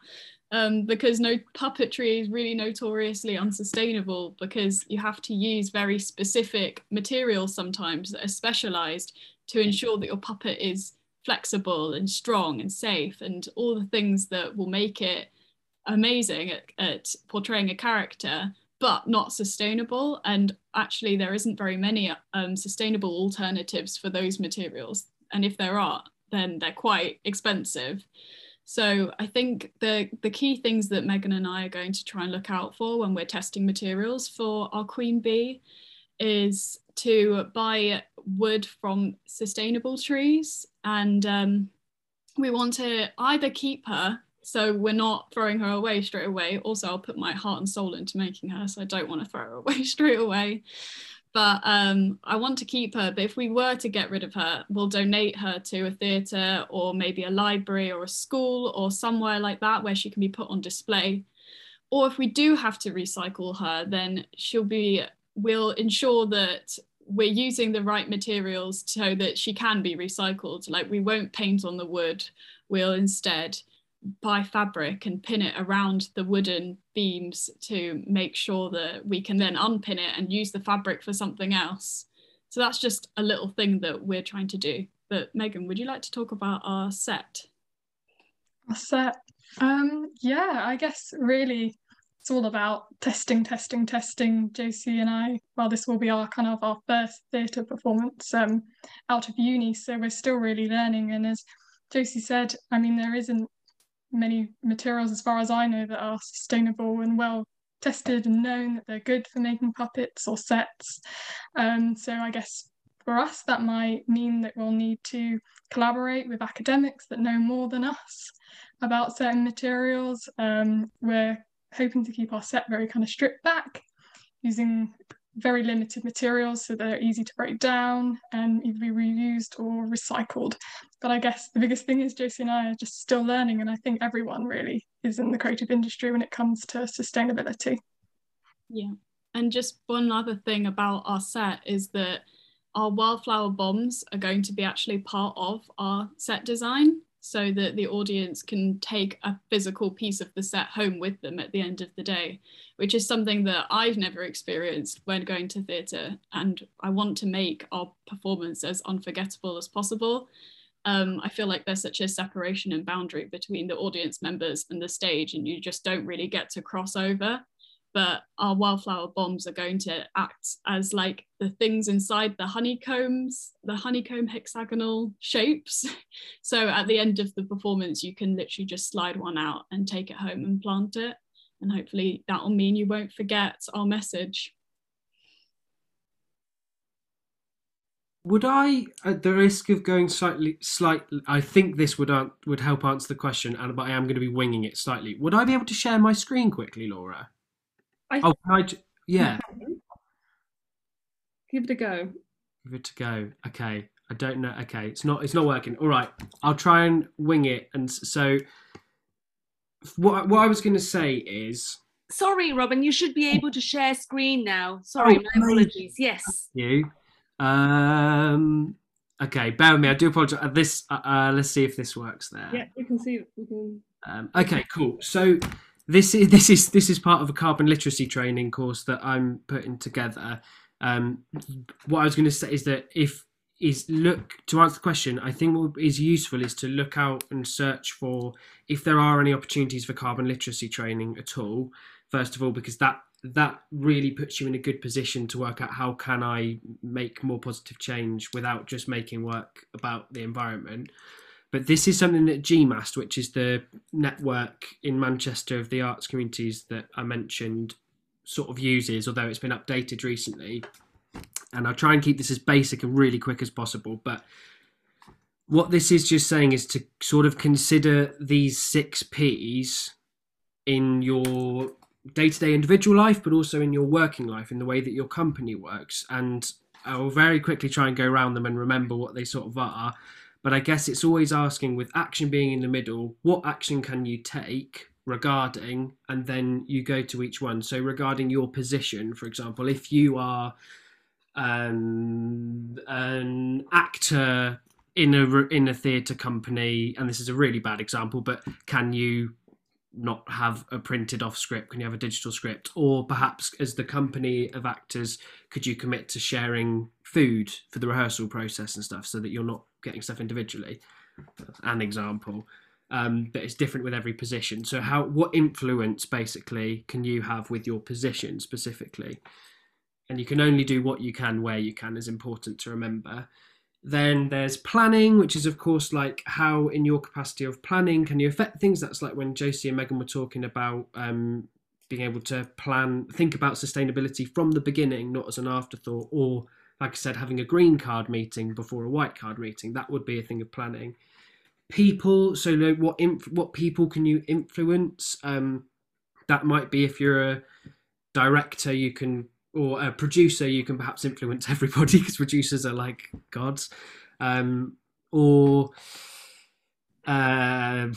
S4: Um, because no puppetry is really notoriously unsustainable because you have to use very specific materials sometimes that are specialized to ensure that your puppet is flexible and strong and safe and all the things that will make it amazing at, at portraying a character but not sustainable and actually there isn't very many um, sustainable alternatives for those materials and if there are then they're quite expensive. So i think the the key things that megan and i are going to try and look out for when we're testing materials for our queen bee is to buy wood from sustainable trees. And um, we want to either keep her so we're not throwing her away straight away. Also i'll put my heart and soul into making her so i don't want to throw her away straight away but um, I want to keep her. But if we were to get rid of her, we'll donate her to a theatre or maybe a library or a school or somewhere like that where she can be put on display. Or if we do have to recycle her, then she'll be, we'll ensure that we're using the right materials so that she can be recycled. Like we won't paint on the wood, we'll instead buy fabric and pin it around the wooden beams to make sure that we can then unpin it and use the fabric for something else. So that's just a little thing that we're trying to do. But Megan, would you like to talk about our set?
S5: Our set, um, yeah, I guess really it's all about testing, testing, testing. Josie and I, well, this will be our kind of our first theatre performance um, out of uni, so we're still really learning. And as Josie said, I mean, there isn't many materials, as far as I know, that are sustainable and well tested and known that they're good for making puppets or sets. Um, so I guess for us, that might mean that we'll need to collaborate with academics that know more than us about certain materials. Um, we're hoping to keep our set very kind of stripped back using very limited materials so they're easy to break down and either be reused or recycled. But I guess the biggest thing is Josie and I are just still learning, and I think everyone really is in the creative industry when it comes to sustainability.
S4: Yeah. And just one other thing about our set is that our wildflower bombs are going to be actually part of our set design so that the audience can take a physical piece of the set home with them at the end of the day, which is something that I've never experienced when going to theatre. And I want to make our performance as unforgettable as possible. Um, I feel like there's such a separation and boundary between the audience members and the stage, and you just don't really get to cross over but our wildflower bombs are going to act as like the things inside the honeycombs, the honeycomb hexagonal shapes. so at the end of the performance, you can literally just slide one out and take it home and plant it. And hopefully that will mean you won't forget our message.
S3: Would I, at the risk of going slightly, slightly, I think this would uh, would help answer the question, and but I am going to be winging it slightly. Would I be able to share my screen quickly, Laura?
S2: I
S3: Oh, can I j- yeah,
S2: give it a go.
S3: give it a go. Okay, I don't know. Okay, it's not. It's not working. All right, I'll try and wing it. And so, what what I was going to say is,
S6: Sorry, Robin, you should be able to share screen now. Sorry,
S3: Oh,
S6: my apologies. Yes.
S3: you. Um. Okay, bear with me. I do apologize. Uh, This. Uh, uh, let's see if this works there.
S2: Yeah, we can see. We can.
S3: Um, okay, cool. So this is this is this is part of a carbon literacy training course that I'm putting together. Um, what I was going to say is that if is look to answer the question, I think what is useful is to look out and search for if there are any opportunities for carbon literacy training at all. First of all, because that that really puts you in a good position to work out how can I make more positive change without just making work about the environment. But this is something that GMAST, which is the network in Manchester of the arts communities that I mentioned, sort of uses, although it's been updated recently. And I'll try and keep this as basic and really quick as possible. But what this is just saying is to sort of consider these six P's in your day to day individual life, but also in your working life, in the way that your company works. And I will very quickly try and go around them and remember what they sort of are but I guess it's always asking with action being in the middle, what action can you take regarding, and then you go to each one. So regarding your position, for example, if you are um, an actor in a in a theatre company, and this is a really bad example, but can you not have a printed off script? Can you have a digital script? Or perhaps as the company of actors, could you commit to sharing food for the rehearsal process and stuff so that you're not getting stuff individually? An example. Um, but it's different with every position. So how what influence basically can you have with your position specifically? And you can only do what you can where you can is important to remember. Then there's planning, which is of course like how in your capacity of planning can you affect things. That's like when Josie and Megan were talking about um, being able to plan, think about sustainability from the beginning, not as an afterthought, or like I said, having a green card meeting before a white card meeting. That would be a thing of planning. People, so like what inf- what people can you influence? Um, that might be if you're a director, you can or a producer, you can perhaps influence everybody because producers are like gods. Um, or uh,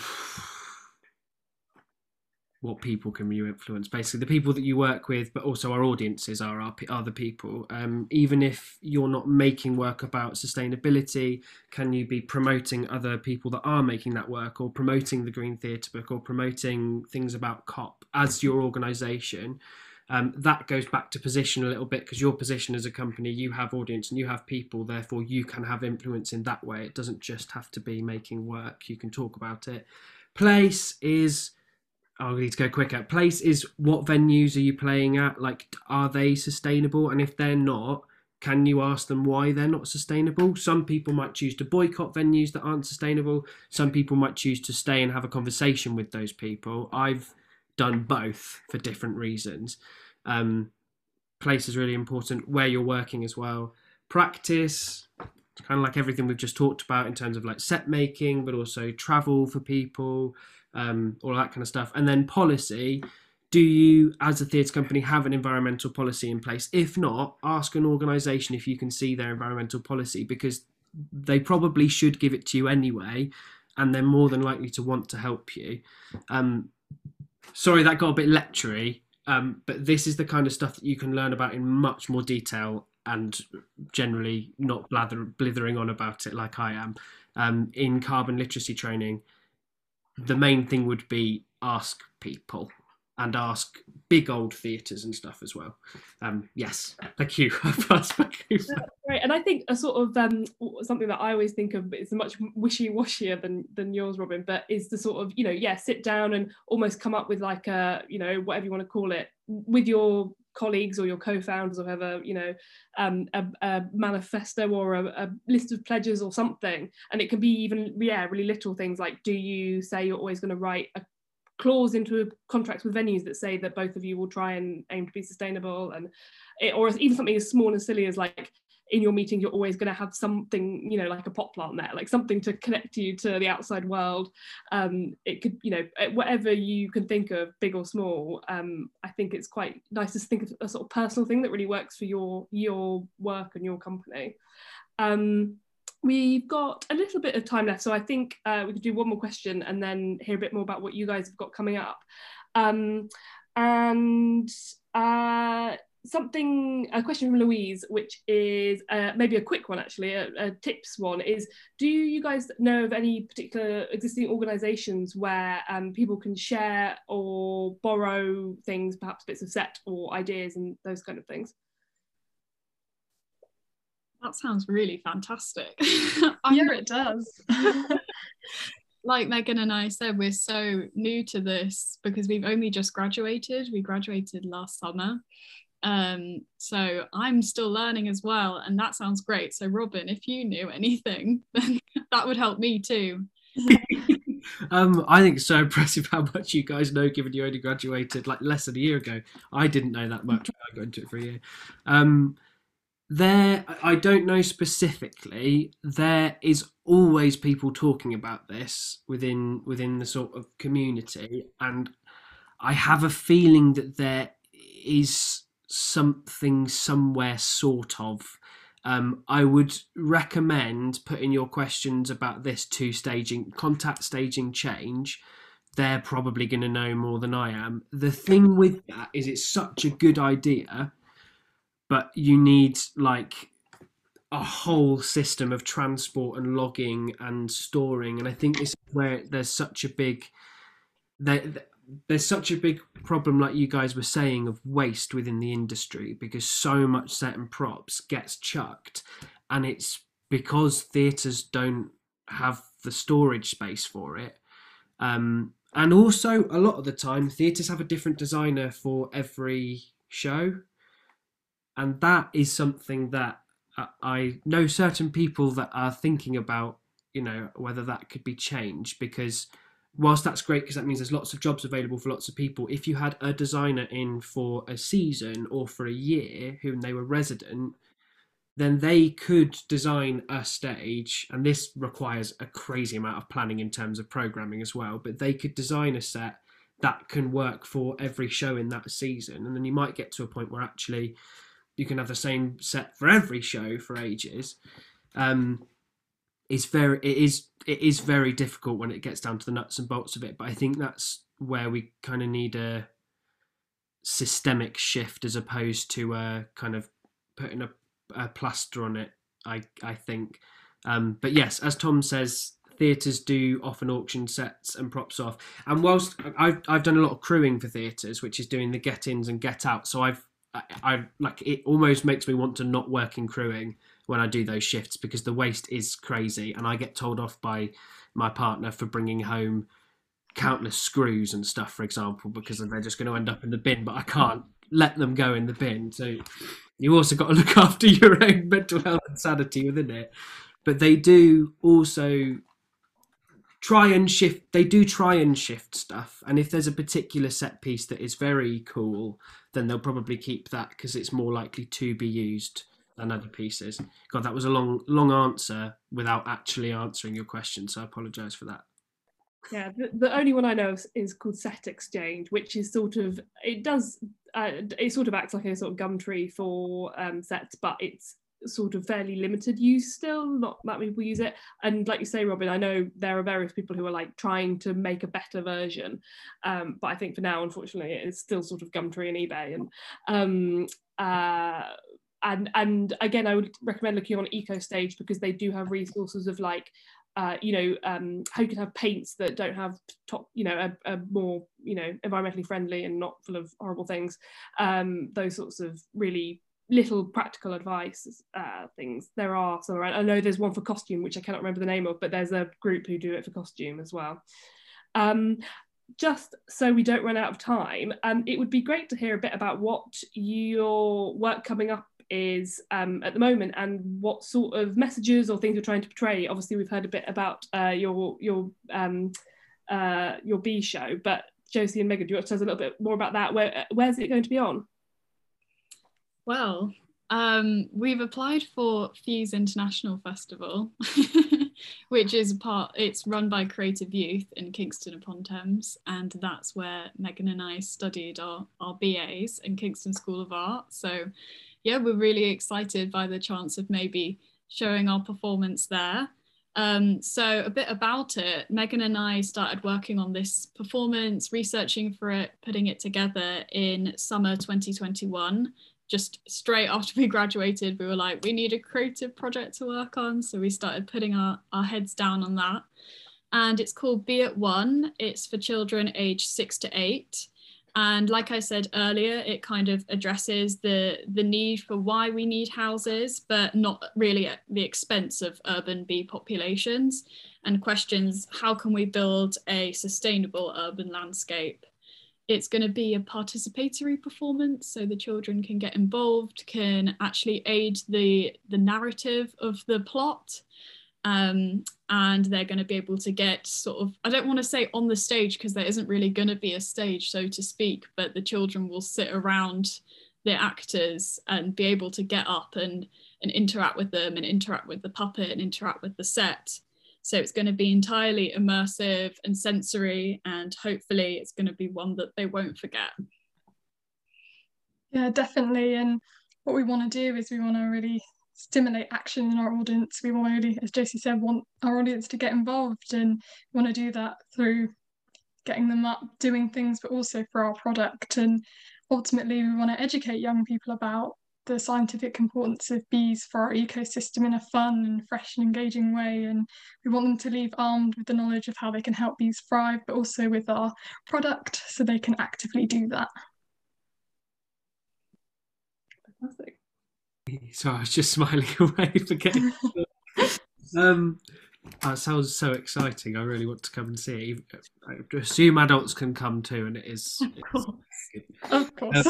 S3: what people can you influence? Basically, the people that you work with, but also our audiences are our the people. Um, even if you're not making work about sustainability, can you be promoting other people that are making that work, or promoting the Green Theatre Book, or promoting things about COP as your organisation? um, that goes back to position a little bit because your position as a company, you have audience and you have people, therefore you can have influence in that way. It doesn't just have to be making work, you can talk about it. Place is, I need to go quicker. Place is what venues are you playing at? Like, are they sustainable? And if they're not, can you ask them why they're not sustainable? Some people might choose to boycott venues that aren't sustainable. Some people might choose to stay and have a conversation with those people. I've done both for different reasons. Um, place is really important. Where you're working as well. Practice, kind of like everything we've just talked about in terms of like set making, but also travel for people, um, all that kind of stuff. And then policy. Do you, as a theatre company, have an environmental policy in place? If not, ask an organisation if you can see their environmental policy because they probably should give it to you anyway, and they're more than likely to want to help you. Um, sorry, that got a bit lectury, um, but this is the kind of stuff that you can learn about in much more detail and generally not blather, blithering on about it like I am. Um, in carbon literacy training, the main thing would be ask people and ask big old theatres and stuff as well. Um, yes, thank you.
S2: Right, and I think a sort of um, something that I always think of is much wishy-washier than than yours, Robin. But is the sort of you know yeah, sit down and almost come up with like a you know whatever you want to call it with your colleagues or your co-founders or whoever you know um, a, a, manifesto or a, a, list of pledges or something. And it can be even yeah really little things like do you say you're always going to write a clause into contracts with venues that say that both of you will try and aim to be sustainable? And it, or even something as small and silly as like in your meeting you're always going to have something you know like a pot plant there like something to connect you to the outside world um it could you know eh, whatever you can think of big or small um i think it's quite nice to think of a sort of personal thing that really works for your your work and your company um We've got a little bit of time left, so I think uh, we could do one more question and then hear a bit more about what you guys have got coming up. Um, and uh, something, a question from Louise, which is uh, maybe a quick one actually, a, a, tips one is, do you guys know of any particular existing organisations where um, people can share or borrow things, perhaps bits of set or ideas and those kind of things?
S4: that sounds really fantastic.
S5: I yeah, it does.
S4: like Megan and I said, we're so new to this because we've only just graduated. We graduated last summer. Um, so I'm still learning as well, and that sounds great. So, Robin, if you knew anything, that would help me too.
S3: um, I think it's so impressive how much you guys know, given you only graduated like less than a year ago. I didn't know that much. I got into it for a year. Um, there i don't know specifically there is always people talking about this within within the sort of community and i have a feeling that there is something somewhere sort of um, I would recommend putting your questions about this to staging contact staging change. They're probably going to know more than I am. The thing with that is, it's such a good idea but you need like a whole system of transport and logging and storing and i think this is where there's such a big there, there's such a big problem like you guys were saying of waste within the industry because so much set and props gets chucked and it's because theatres don't have the storage space for it. Um, and also a lot of the time theatres have a different designer for every show. And that is something that I know certain people that are thinking about, you know, whether that could be changed because whilst that's great because that means there's lots of jobs available for lots of people, if you had a designer in for a season or for a year whom they were resident, then they could design a stage, and this requires a crazy amount of planning in terms of programming as well, but they could design a set that can work for every show in that season. And then you might get to a point where actually you can have the same set for every show for ages. Um, it's very it is it is very difficult when it gets down to the nuts and bolts of it. But I think that's where we kind of need a systemic shift as opposed to uh, kind of putting a, a plaster on it. I I think. Um, but yes, as Tom says, theatres do often auction sets and props off. And whilst I've I've done a lot of crewing for theatres, which is doing the get ins and get out, so I've I, I like it almost makes me want to not work in crewing when I do those shifts because the waste is crazy and I get told off by my partner for bringing home countless screws and stuff for example because they're just going to end up in the bin but I can't let them go in the bin. So you also got to look after your own mental health and sanity within it. But they do also try and shift they do try and shift stuff. And if there's a particular set piece that is very cool then they'll probably keep that because it's more likely to be used than other pieces. God that was a long long answer without actually answering your question so i apologize for that.
S2: Yeah the, the only one i know is, is called set exchange which is sort of it does uh, it sort of acts like a sort of gumtree for um, sets but it's sort of fairly limited use still not that many people use it. And like you say robin i know there are various people who are like trying to make a better version um, but i think for now unfortunately it's still sort of gumtree and ebay and um, uh, and and again, I would recommend looking on Eco Stage because they do have resources of like uh, you know, um, how you can have paints that don't have top, you know, a, a, more, you know, environmentally friendly and not full of horrible things. Um, those sorts of really little practical advice uh, things. There are some around. I know there's one for costume, which I cannot remember the name of, but there's a group who do it for costume as well. Um, just so we don't run out of time, um, it would be great to hear a bit about what your work coming up is um, at the moment and what sort of messages or things you're trying to portray. Obviously, we've heard a bit about uh, your your um, uh, your bee show, but Josie and Megan, do you want to tell us a little bit more about that? Where where's it going to be on?
S4: Well, um, we've applied for Fuse International Festival, which is part. It's run by Creative Youth in Kingston upon Thames, and that's where Megan and I studied our our BAs in Kingston School of Art. So yeah, we're really excited by the chance of maybe showing our performance there. Um, so a bit about it, Megan and I started working on this performance, researching for it, putting it together in summer 2021. Just straight after we graduated, we were like, we need a creative project to work on. So we started putting our, our heads down on that. And it's called Be at One. It's for children aged six to eight. And like I said earlier, it kind of addresses the, the need for why we need houses, but not really at the expense of urban bee populations, and questions how can we build a sustainable urban landscape? It's going to be a participatory performance, so the children can get involved, can actually aid the, the narrative of the plot. Um, and they're going to be able to get sort of i don't want to say on the stage because there isn't really going to be a stage so to speak but the children will sit around the actors and be able to get up and and interact with them and interact with the puppet and interact with the set. So it's going to be entirely immersive and sensory and hopefully it's going to be one that they won't forget.
S5: Yeah definitely. And what we want to do is we want to really stimulate action in our audience. We want as Josie said, want our audience to get involved and want to do that through getting them up, doing things, but also for our product. And ultimately, we want to educate young people about the scientific importance of bees for our ecosystem in a fun and fresh and engaging way. And we want them to leave armed with the knowledge of how they can help bees thrive, but also with our product so they can actively do that.
S3: So I was just smiling away, forgetting. um, that sounds so exciting. I really want to come and see it. I assume adults can come too, and it is.
S5: Of course. Of course.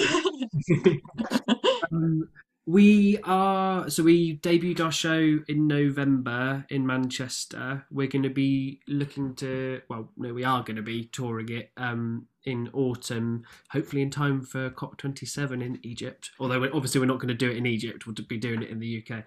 S3: um, we are so we debuted our show in November in Manchester. We're going to be looking to well, no, we are going to be touring it um, in autumn, hopefully in time for COP27 in Egypt. Although we're, obviously we're not going to do it in Egypt, we'll be doing it in the UK.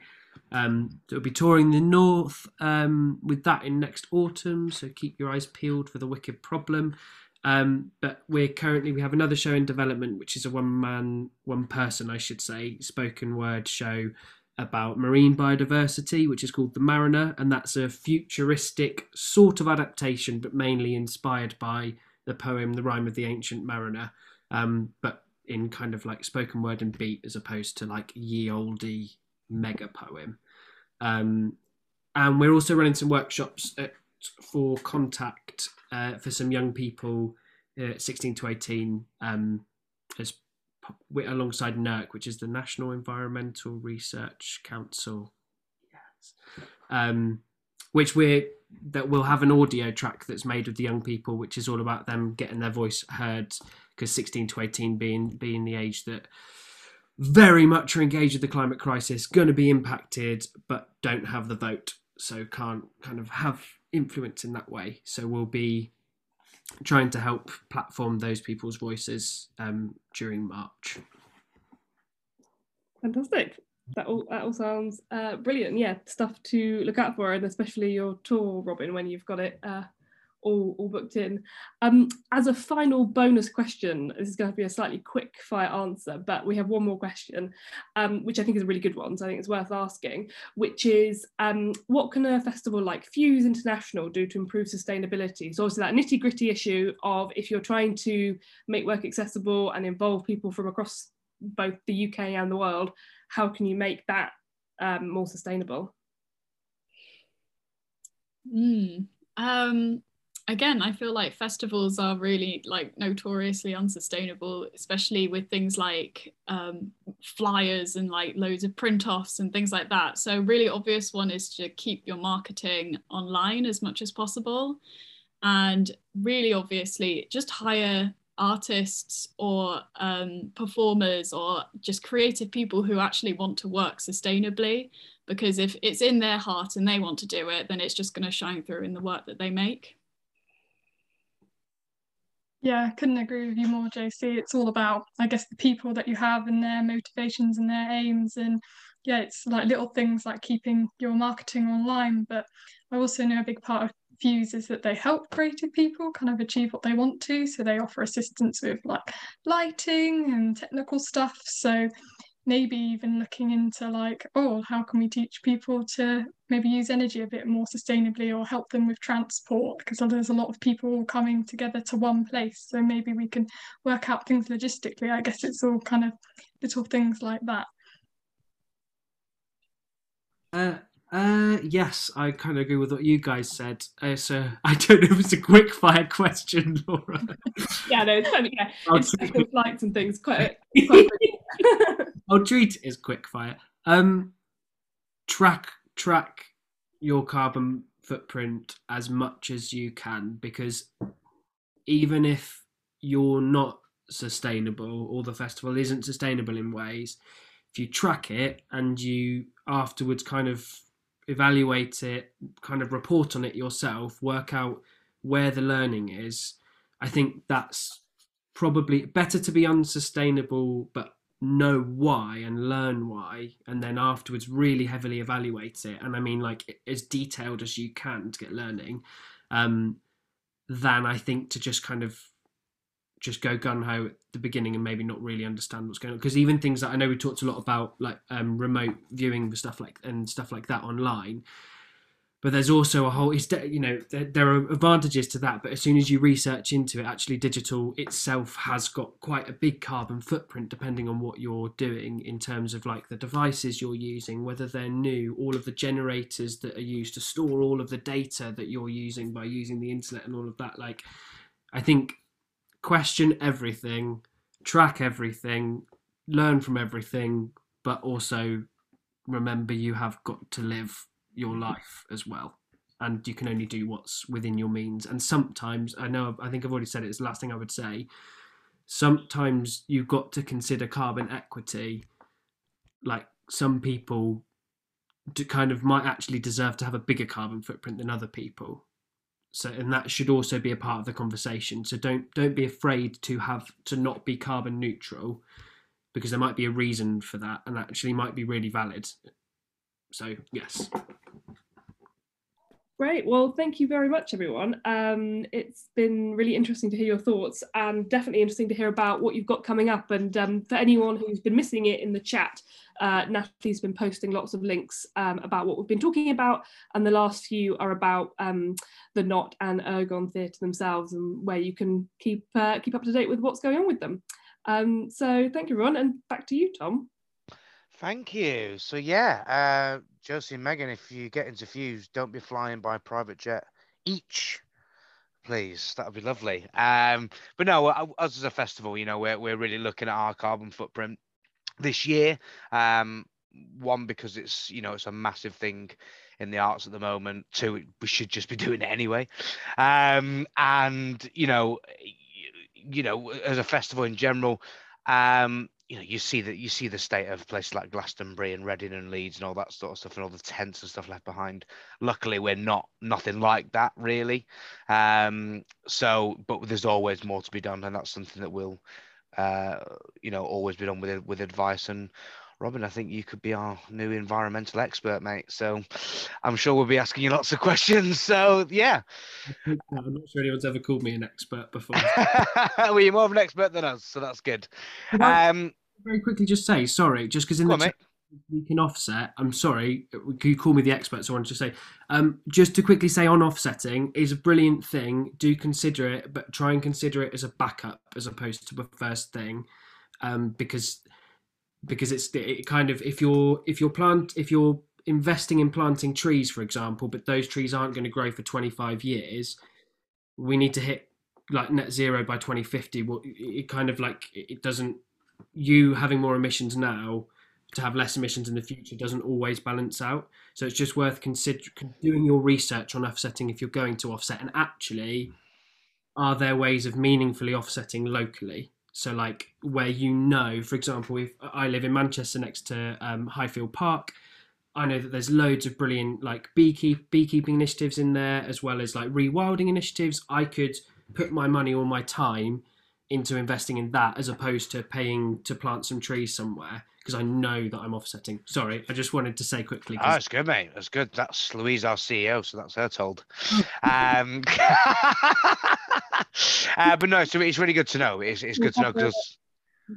S3: Um, so we'll be touring the north um, with that in next autumn. So keep your eyes peeled for the Wicked Problem. Um, but we're currently we have another show in development, which is a one man, one person, I should say, spoken word show about marine biodiversity, which is called The Mariner, and that's a futuristic sort of adaptation, but mainly inspired by the poem The Rime of the Ancient Mariner, um, but in kind of like spoken word and beat as opposed to like ye olde mega poem. Um, and we're also running some workshops at, for contact uh, for some young people, uh, 16 to 18, um, as alongside NERC, which is the National Environmental Research Council. Yes. Um, which we're that we'll have an audio track that's made with the young people, which is all about them getting their voice heard. Because 16 to 18 being being the age that very much are engaged with the climate crisis, going to be impacted, but don't have the vote, so can't kind of have influence in that way. So we'll be trying to help platform those people's voices um, during March.
S2: Fantastic that all that all sounds uh, brilliant. Yeah, stuff to look out for, and especially your tour, Robin, when you've got it uh, all all booked in. Um, as a final bonus question, this is going to be a slightly quick fire answer, but we have one more question, um, which I think is a really good one. So I think it's worth asking, which is um, what can a festival like Fuse International do to improve sustainability? So obviously that nitty gritty issue of if you're trying to make work accessible and involve people from across both the UK and the world, how can you make that um, more sustainable?
S4: Mm. Um, again, I feel like festivals are really like notoriously unsustainable, especially with things like um, flyers and like loads of print offs and things like that. So, really obvious one is to keep your marketing online as much as possible. And really obviously, just hire artists or um, performers or just creative people who actually want to work sustainably because if it's in their heart and they want to do it then it's just going to shine through in the work that they make
S5: yeah couldn't agree with you more josie it's all about i guess the people that you have and their motivations and their aims and yeah it's like little things like keeping your marketing online but i also know a big part of Fuse is that they help creative people kind of achieve what they want to. So they offer assistance with like lighting and technical stuff. So maybe even looking into like, oh, how can we teach people to maybe use energy a bit more sustainably or help them with transport? Because there's a lot of people coming together to one place. So maybe we can work out things logistically. I guess it's all kind of little things like that.
S3: Uh, uh, yes, I kind of agree with what you guys said. Uh, so I don't know if it's a quick fire question, Laura.
S2: yeah, no, it's kind yeah, it's like flights and things. Quite. quite
S3: I'll treat it as quick fire. Um, track track your carbon footprint as much as you can because even if you're not sustainable or the festival isn't sustainable in ways if you track it and you afterwards kind of evaluate it, kind of report on it yourself, work out where the learning is. I think that's probably better to be unsustainable, but know why and learn why, and then afterwards really heavily evaluate it. And I mean, like as detailed as you can to get learning, um, than I think to just kind of just go gun ho at the beginning and maybe not really understand what's going on. Because even things that I know we talked a lot about, like um, remote viewing stuff like and stuff like that online. But there's also a whole, you know, there, there are advantages to that. But as soon as you research into it, actually, digital itself has got quite a big carbon footprint, depending on what you're doing in terms of like the devices you're using, whether they're new, all of the generators that are used to store all of the data that you're using by using the internet and all of that. Like, I think question everything, track everything, learn from everything, but also remember you have got to live your life as well. And you can only do what's within your means. And sometimes, I know, I think I've already said it, it's the last thing I would say. Sometimes you've got to consider carbon equity. Like some people do kind of might actually deserve to have a bigger carbon footprint than other people so and that should also be a part of the conversation so don't don't be afraid to have to not be carbon neutral because there might be a reason for that and actually might be really valid so yes
S2: Great. Well, thank you very much, everyone. Um, it's been really interesting to hear your thoughts and definitely interesting to hear about what you've got coming up. And um, for anyone who's been missing it in the chat, uh, Natalie's been posting lots of links um, about what we've been talking about. And the last few are about um, the Knot and Ergon Theatre themselves and where you can keep, uh, keep up to date with what's going on with them. Um, so thank you, everyone. And back to you, Tom.
S1: Thank you. So yeah, uh, Josie and Megan, if you get into Fuse, don't be flying by private jet each, please. That would be lovely. Um, but no, us as a festival, you know, we're we're really looking at our carbon footprint this year. Um, one because it's you know it's a massive thing in the arts at the moment. Two, we should just be doing it anyway. Um, and you know, you know, as a festival in general, um, you know, you see that you see the state of places like Glastonbury and Reading and Leeds and all that sort of stuff and all the tents and stuff left behind. Luckily, we're not nothing like that really. Um, so, but there's always more to be done, and that's something that will, uh, you know, always be done with with advice and Robin, I think you could be our new environmental expert, mate. So I'm sure we'll be asking you lots of questions. So yeah.
S3: I'm not sure anyone's ever called me an expert before.
S1: well, you're more of an expert than us, so that's good. Um,
S3: very quickly just say sorry, just because in the chat, we can offset. I'm sorry, Can you call me the expert, so I want to say, um, just to quickly say on offsetting is a brilliant thing. Do consider it, but try and consider it as a backup as opposed to the first thing, um, because because it's it kind of if you're if you're plant if you're investing in planting trees, for example, but those trees aren't going to grow for 25 years, we need to hit like net zero by 2050. Well, it kind of like it doesn't you having more emissions now to have less emissions in the future doesn't always balance out. So it's just worth consider doing your research on offsetting if you're going to offset, and actually, are there ways of meaningfully offsetting locally? So like where you know, for example, if I live in Manchester next to um, Highfield Park, I know that there's loads of brilliant like beekeep beekeeping initiatives in there, as well as like rewilding initiatives. I could put my money or my time into investing in that as opposed to paying to plant some trees somewhere because I know that I'm offsetting. Sorry, I just wanted to say quickly.
S1: Oh, that's good, mate. That's good. That's Louise, our CEO, so that's her told. Um, uh, but no, so it's really good to know. It's, it's good to know because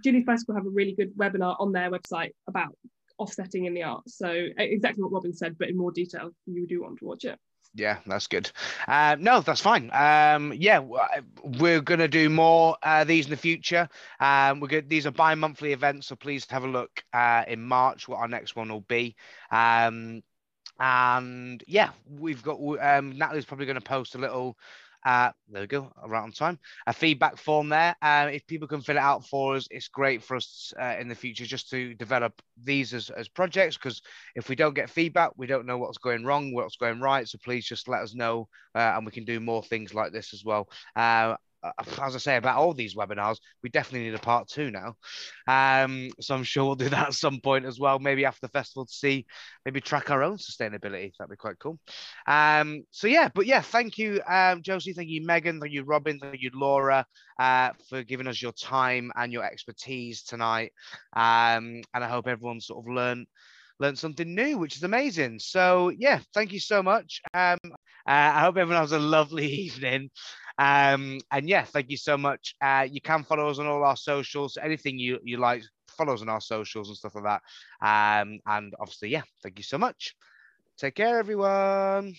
S2: Julie's Bicycle have a really good webinar on their website about offsetting in the arts. So e- exactly what Robin said, but in more detail, you do want to watch it.
S1: yeah, that's good. Uh, no, that's fine. Um, yeah, we're gonna do more uh, these in the future. Um, we're good. These are bi-monthly events, so please have a look uh, in March what our next one will be. Um, and yeah, we've got um, Natalie's probably going to post a little. Uh, there we go, right on time. A feedback form there. Uh, if people can fill it out for us, it's great for us uh, in the future just to develop these as, as projects. Because if we don't get feedback, we don't know what's going wrong, what's going right. So please just let us know, uh, and we can do more things like this as well. Uh, as I say about all these webinars, we definitely need a part two now. Um, so I'm sure we'll do that at some point as well, maybe after the festival to see, maybe track our own sustainability. That'd be quite cool. Um, so yeah, but yeah, thank you, um, Josie. Thank you, Megan. Thank you, Robin. Thank you, Laura, uh, for giving us your time and your expertise tonight. Um, and I hope everyone sort of learned learned something new, which is amazing. So yeah, thank you so much. Um, uh, I hope everyone has a lovely evening. Um, and yeah, thank you so much. Uh, you can follow us on all our socials. Anything you, you like, follow us on our socials and stuff like that. Um, and obviously, yeah, thank you so much. Take care, everyone.